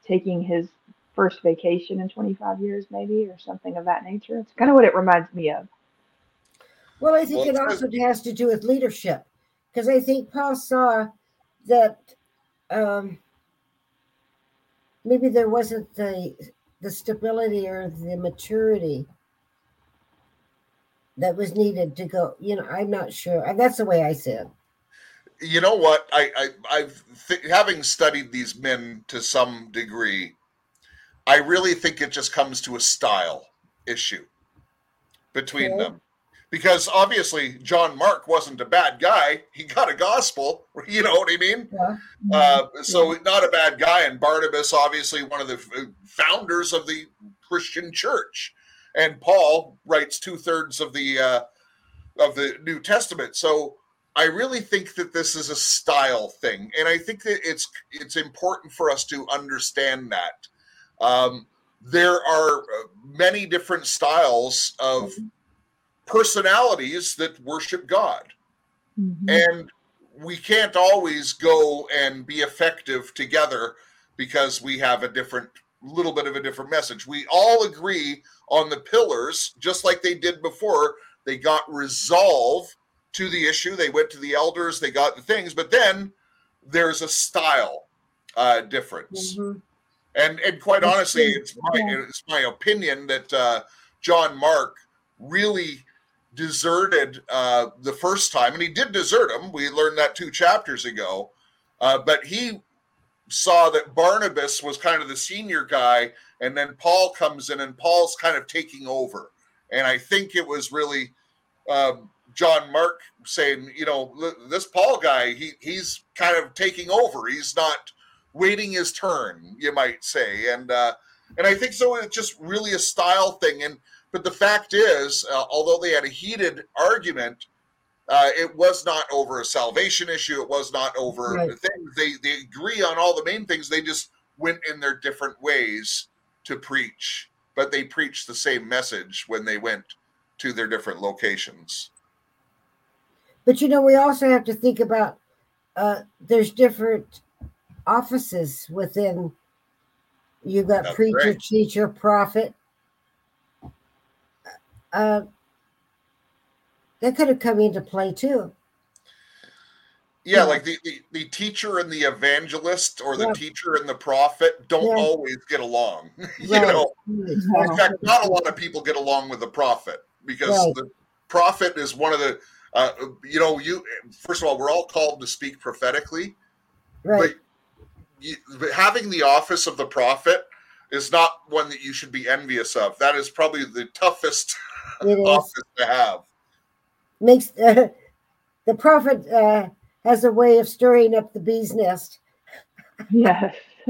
taking his first vacation in 25 years, maybe, or something of that nature. It's kind of what it reminds me of. Well, I think Well, it it also has to do with leadership because I think Paul saw that um, maybe there wasn't the the stability or the maturity that was needed to go. You know, I'm not sure. That's the way I it. You know what? I, I I've th- having studied these men to some degree, I really think it just comes to a style issue between Okay. them. Because obviously John Mark wasn't a bad guy. He got a gospel, you know what I mean? Yeah. Uh, so not a bad guy, and Barnabas, obviously one of the founders of the Christian church. And Paul writes two thirds of the uh, of the New Testament. So I really think that this is a style thing, and I think that it's it's important for us to understand that. Um, there are uh, many different styles of personalities that worship God. Mhm. And we can't always go and be effective together because we have a different little bit of a different message. We all agree on the pillars, just like they did before. They got resolve to the issue. They went to the elders, they got the things, but then there's a style uh, difference. Mhm. And and quite That's honestly, true. it's my it's my opinion that uh, John Mark really deserted uh, the first time, and he did desert him. We learned that two chapters ago. Uh, but he saw that Barnabas was kind of the senior guy, and then Paul comes in, and Paul's kind of taking over. And I think it was really um, John Mark saying, you know, this Paul guy, he he's kind of taking over. He's not waiting his turn, you might say. And uh, and I think so. It's just really a style thing. And but the fact is, uh, although they had a heated argument, uh, it was not over a salvation issue. It was not over Right. the things. They they agree on all the main things. They just went in their different ways to preach, but they preached the same message when they went to their different locations. But you know, we also have to think about uh, there's different offices within. You've got That's preacher, right. teacher, prophet. Uh, that could have come into play too. Yeah, Yeah. like the, the, the teacher and the evangelist or the Yeah. teacher and the prophet don't Yeah. always get along. you know, Yeah. in fact, not a lot of people get along with the prophet because Right. the prophet is one of the, uh, you know, you first of all, we're all called to speak prophetically, Right. you, but having the office of the prophet is not one that you should be envious of. That is probably the toughest office to have. Makes uh, the prophet uh, has a way of stirring up the bee's nest, Yes.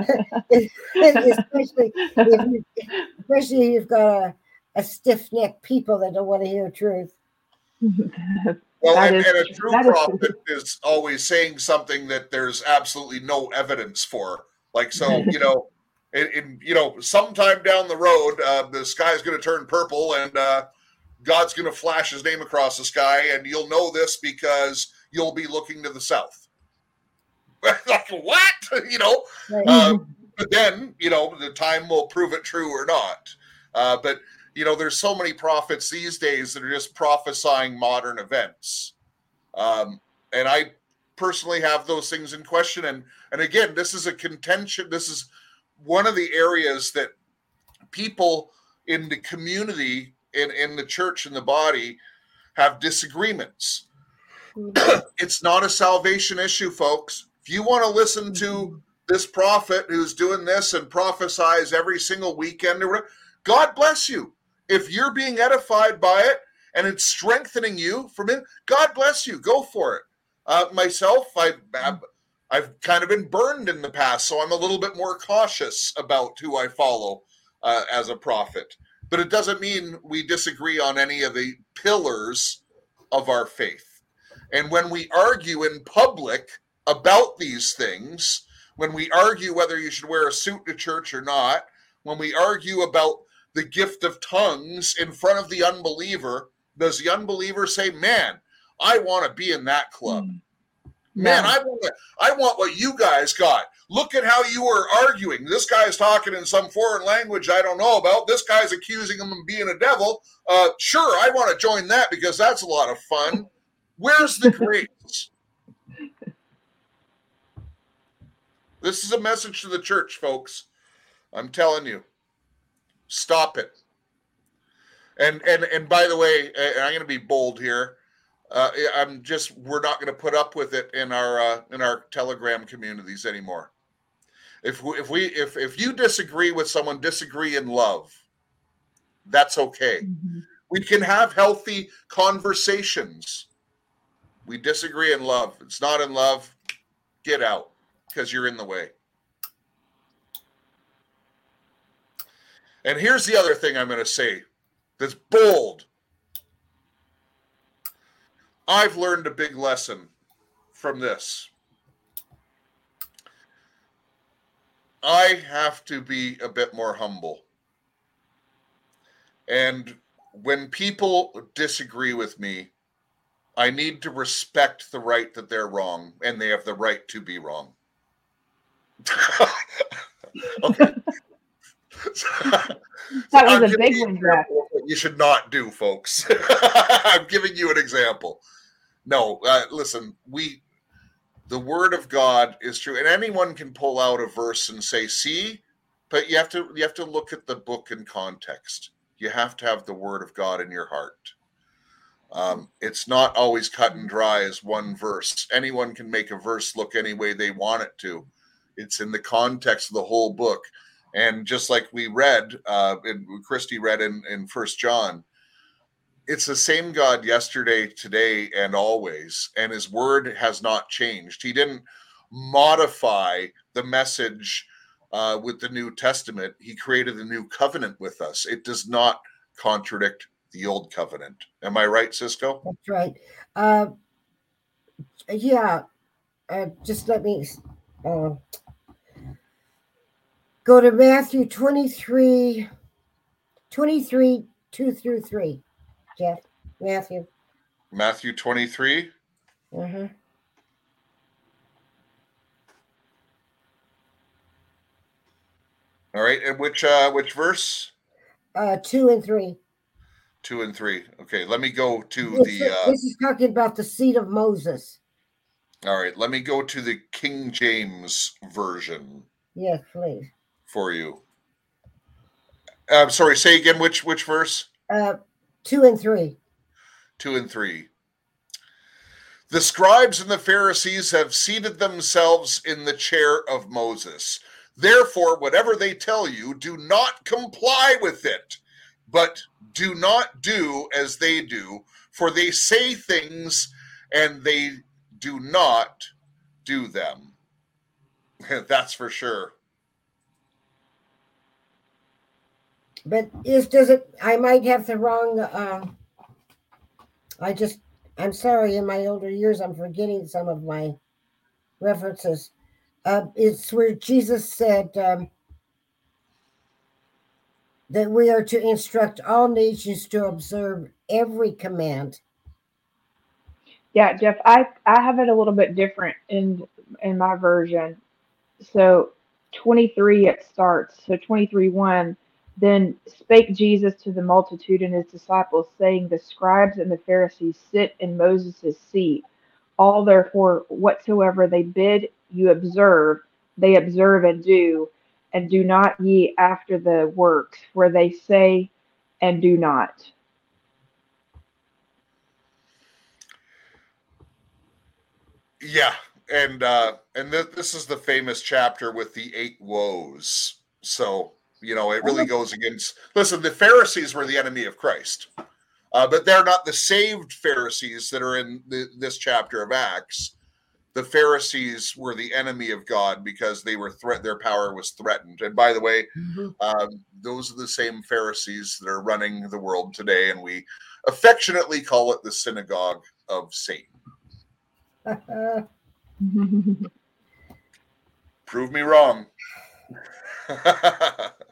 especially if you, especially if you've got a, a stiff necked people that don't want to hear truth. Well, and, is- and a true that is- prophet is always saying something that there's absolutely no evidence for. Like, so, you know, in, in you know, sometime down the road, uh, the sky's going to turn purple and uh, God's going to flash his name across the sky, and you'll know this because you'll be looking to the south. like, what? you know, uh, but then you know the time will prove it true or not. Uh, but you know there's so many prophets these days that are just prophesying modern events. Um, and i personally have those things in question. And and again this is a contention this is one of the areas that people in the community in in the church and the body have disagreements it's not a salvation issue folks if you want to listen to this prophet who's doing this and prophesies every single weekend God bless you. If you're being edified by it and it's strengthening you from it, God bless you. Go for it. Uh, myself, I've, I've I've kind of been burned in the past, so I'm a little bit more cautious about who I follow uh, as a prophet. But it doesn't mean we disagree on any of the pillars of our faith. And when we argue in public about these things, when we argue whether you should wear a suit to church or not, when we argue about the gift of tongues in front of the unbeliever, does the unbeliever say, "Man, I want to be in that club. Hmm. Man, No. I want I want what you guys got. Look at how you were arguing. This guy's talking in some foreign language I don't know about. This guy's accusing him of being a devil. Uh, sure, I want to join that because that's a lot of fun. Where's the grace? This is a message to the church, folks. I'm telling you, stop it. And and and by the way, I'm going to be bold here. Uh, I'm just we're not going to put up with it in our uh, in our Telegram communities anymore. If we, if we if if you disagree with someone, disagree in love. That's okay. Mhm. We can have healthy conversations. We disagree in love. It's not in love. Get out because you're in the way. And here's the other thing I'm going to say that's bold. I've learned a big lesson from this. I have to be a bit more humble. And when people disagree with me, I need to respect the right that they're wrong and they have the right to be wrong. that I'm was a big you one, an Jeff. example of what You should not do, folks. I'm giving you an example. No, uh, listen, we, the word of God is true, and anyone can pull out a verse and say, "See," but you have to you have to look at the book in context. You have to have the word of God in your heart. Um, it's not always cut and dry as one verse. Anyone can make a verse look any way they want it to. It's in the context of the whole book. And just like we read, uh, and Christy read in, in First John, it's the same God yesterday, today, and always. And his word has not changed. He didn't modify the message uh, with the New Testament. He created a new covenant with us. It does not contradict the old covenant. Am I right, Cisco? That's right. Uh, yeah. Uh, just let me uh, go to Matthew 23, 23, 2 through 3. Jeff, Matthew. Matthew 23. Uh-huh. All right. And which uh which verse? Uh, 2 and 3. Two and three. Okay, let me go to This, the uh this is talking about the seed of Moses. all right, let me go to the King James version Yes, please. for you. I'm sorry, say again which which verse? Uh, 2 and 3. two and three. The scribes and the Pharisees have seated themselves in the chair of Moses. Therefore, whatever they tell you, do not comply with it, but do not do as they do, for they say things and they do not do them. That's for sure. But is does it? I might have the wrong. Uh, I just. I'm sorry. In my older years, I'm forgetting some of my references. Uh, it's where Jesus said um, that we are to instruct all nations to observe every command. Yeah, Jeff, I I have it a little bit different in in my version. So 23 it starts. So 23 1 then spake Jesus to the multitude and his disciples, saying, The scribes and the Pharisees sit in Moses' seat. All therefore whatsoever they bid you observe, they observe and do, and do not ye after the works, where they say and do not. Yeah, and uh and th- this is the famous chapter with the eight woes. So, you know, it really goes against Listen, the Pharisees were the enemy of Christ. Uh, but they're not the saved Pharisees that are in the, this chapter of Acts. The Pharisees were the enemy of God because they were threat. Their power was threatened. And by the way, um, those are the same Pharisees that are running the world today, and we affectionately call it the synagogue of Satan. Prove me wrong.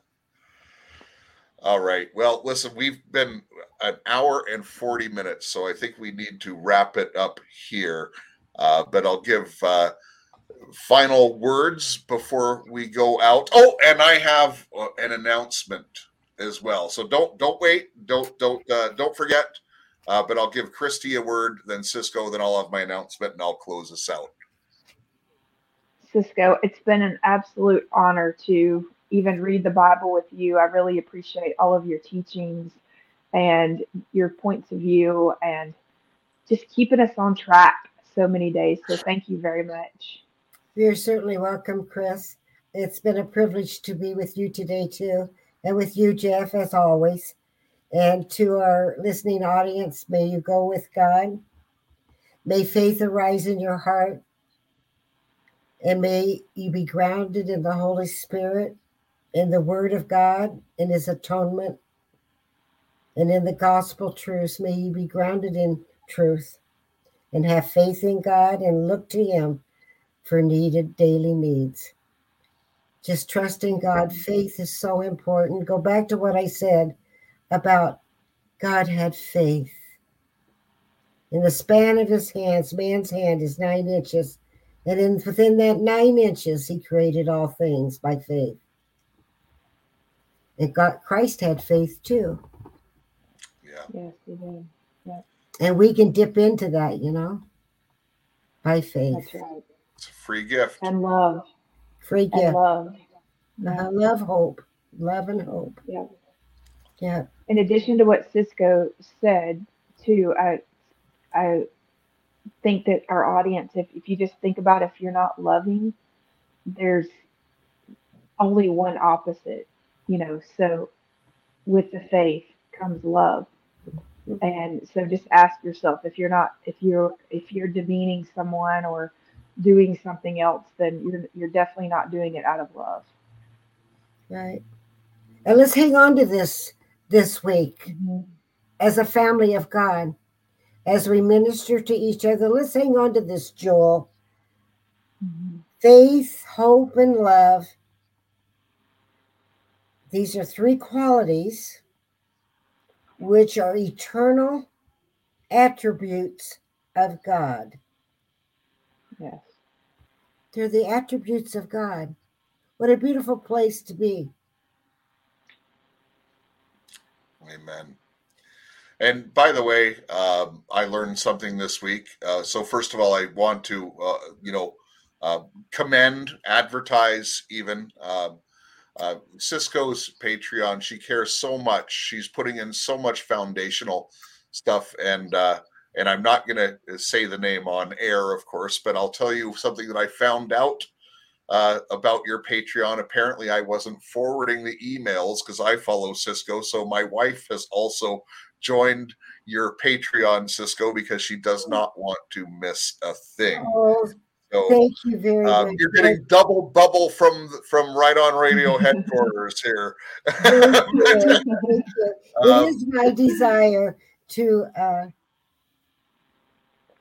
All right. Well, listen, we've been an hour and 40 minutes, so I think we need to wrap it up here. Uh, but I'll give uh, final words before we go out. Oh, and I have uh, an announcement as well. So don't don't wait. Don't don't uh, don't forget. Uh, but I'll give Christy a word, then Cisco, then I'll have my announcement, and I'll close us out. Cisco, it's been an absolute honor to even read the Bible with you. I really appreciate all of your teachings and your points of view and just keeping us on track so many days. So thank you very much. You're certainly welcome, Chris. It's been a privilege to be with you today, too, and with you, Jeff, as always. And to our listening audience, may you go with God. May faith arise in your heart. And may you be grounded in the Holy Spirit. In the Word of God, in His atonement, and in the gospel truths. May you be grounded in truth and have faith in God and look to Him for needed daily needs. Just trust in God. Faith is so important. Go back to what I said about God had faith. In the span of his hands, man's hand is nine inches, and in within that nine inches, he created all things by faith. And got Christ had faith too. Yeah. Yes, he did. And we can dip into that, you know, by faith. That's right. It's a free gift. And love. Free gift. And gift. love. Uh, love, hope. Love and hope. Yeah. Yeah. in addition to what Cisco said too, I I think that our audience, if, if you just think about if you're not loving, there's only one opposite, you know. So with the faith comes love. And so just ask yourself if you're not if you're if you're demeaning someone or doing something else, then you're you're definitely not doing it out of love. Right. And let's hang on to this this week mm-hmm. as a family of God, as we minister to each other. Let's hang on to this, Joel. Mm-hmm. Faith, hope, and love. These are three qualities which are eternal attributes of God. Yes. They're the attributes of God. What a beautiful place to be. Amen. And by the way, um, I learned something this week. Uh, so first of all, I want to, uh, you know, uh, commend, advertise, even um, uh, Cisco's Patreon. She cares so much. She's putting in so much foundational stuff, and uh, and I'm not going to say the name on air, of course, but I'll tell you something that I found out uh, about your Patreon. Apparently, I wasn't forwarding the emails because I follow Cisco. So my wife has also joined your Patreon, Cisco, because she does not want to miss a thing. Oh, So thank you very um, much. you're getting double bubble from from Right On Radio headquarters here. Thank you. Thank you. It Um, is my desire to uh,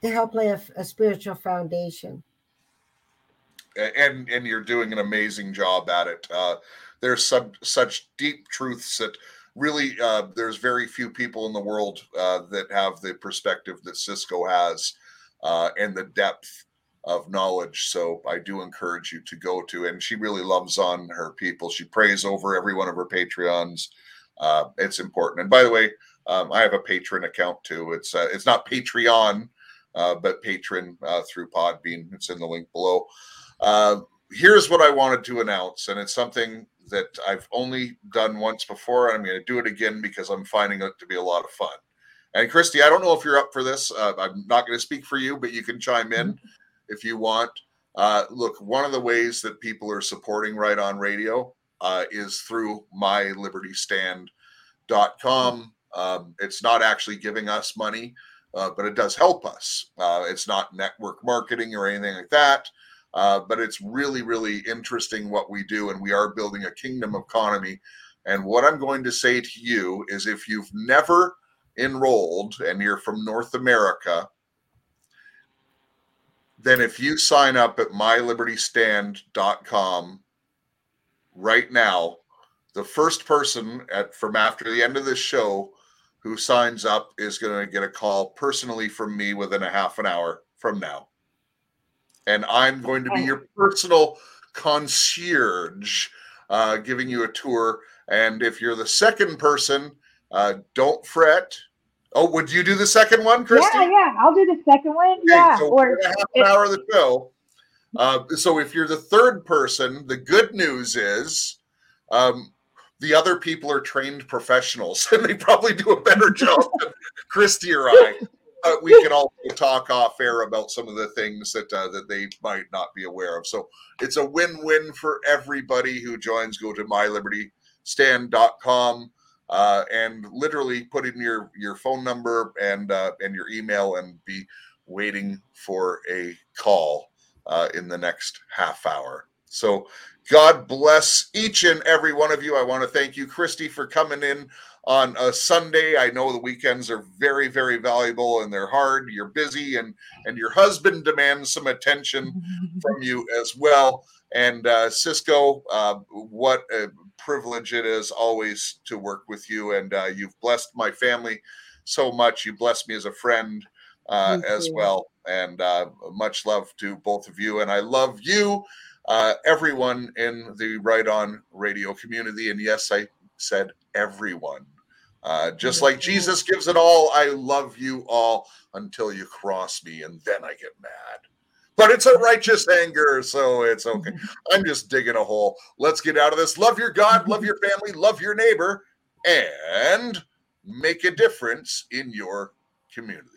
to help lay a, a spiritual foundation. and and you're doing an amazing job at it. Uh, there's some such deep truths that really uh, there's very few people in the world uh, that have the perspective that Cisco has uh, and the depth of knowledge. So I do encourage you to go to, and she really loves on her people. She prays over every one of her Patreons. Uh, it's important. And by the way, um, I have a patron account too. It's uh, it's not Patreon, uh, but patron uh, through Podbean. It's in the link below. Uh, here's what I wanted to announce, and it's something that I've only done once before, and I'm going to do it again because I'm finding it to be a lot of fun. And Christy, I don't know if you're up for this. Uh, I'm not going to speak for you, but you can chime in if you want. Uh, look, one of the ways that people are supporting Right on Radio uh, is through mylibertystand.com. Um, it's not actually giving us money, uh, but it does help us. Uh, it's not network marketing or anything like that. Uh, but it's really, really interesting what we do, and we are building a kingdom economy. And what I'm going to say to you is if you've never enrolled and you're from North America, then if you sign up at mylibertystand.com right now, the first person at from after the end of this show who signs up is going to get a call personally from me within a half an hour from now and I'm going to be your personal concierge, uh, giving you a tour. And if you're the second person, uh, don't fret. Oh, would you do the second one, Christy? Yeah, yeah. I'll do the second one. Okay, yeah. so Or gonna an hour of the show. Uh, so if you're the third person, the good news is um, the other people are trained professionals, and they probably do a better job than Christy or I. But we can also talk off air about some of the things that uh, that they might not be aware of. So it's a win-win for everybody who joins. Go to mylibertystand.com uh, and literally put in your your phone number and uh, and your email and be waiting for a call uh, in the next half hour. So God bless each and every one of you. I want to thank you, Christy, for coming in on a Sunday. I know the weekends are very, very valuable and they're hard. You're busy, and and your husband demands some attention from you as well. And uh, Cisco, uh, what a privilege it is always to work with you, and uh, you've blessed my family so much. You blessed me as a friend uh, as you. well, and uh, much love to both of you. And I love you, uh, everyone in the Right On Radio community. And yes, I said everyone. Uh, just like Jesus gives it all, I love you all until you cross me, and then I get mad. But it's a righteous anger, so it's okay. I'm just digging a hole. Let's get out of this. Love your God, love your family, love your neighbor, and make a difference in your community.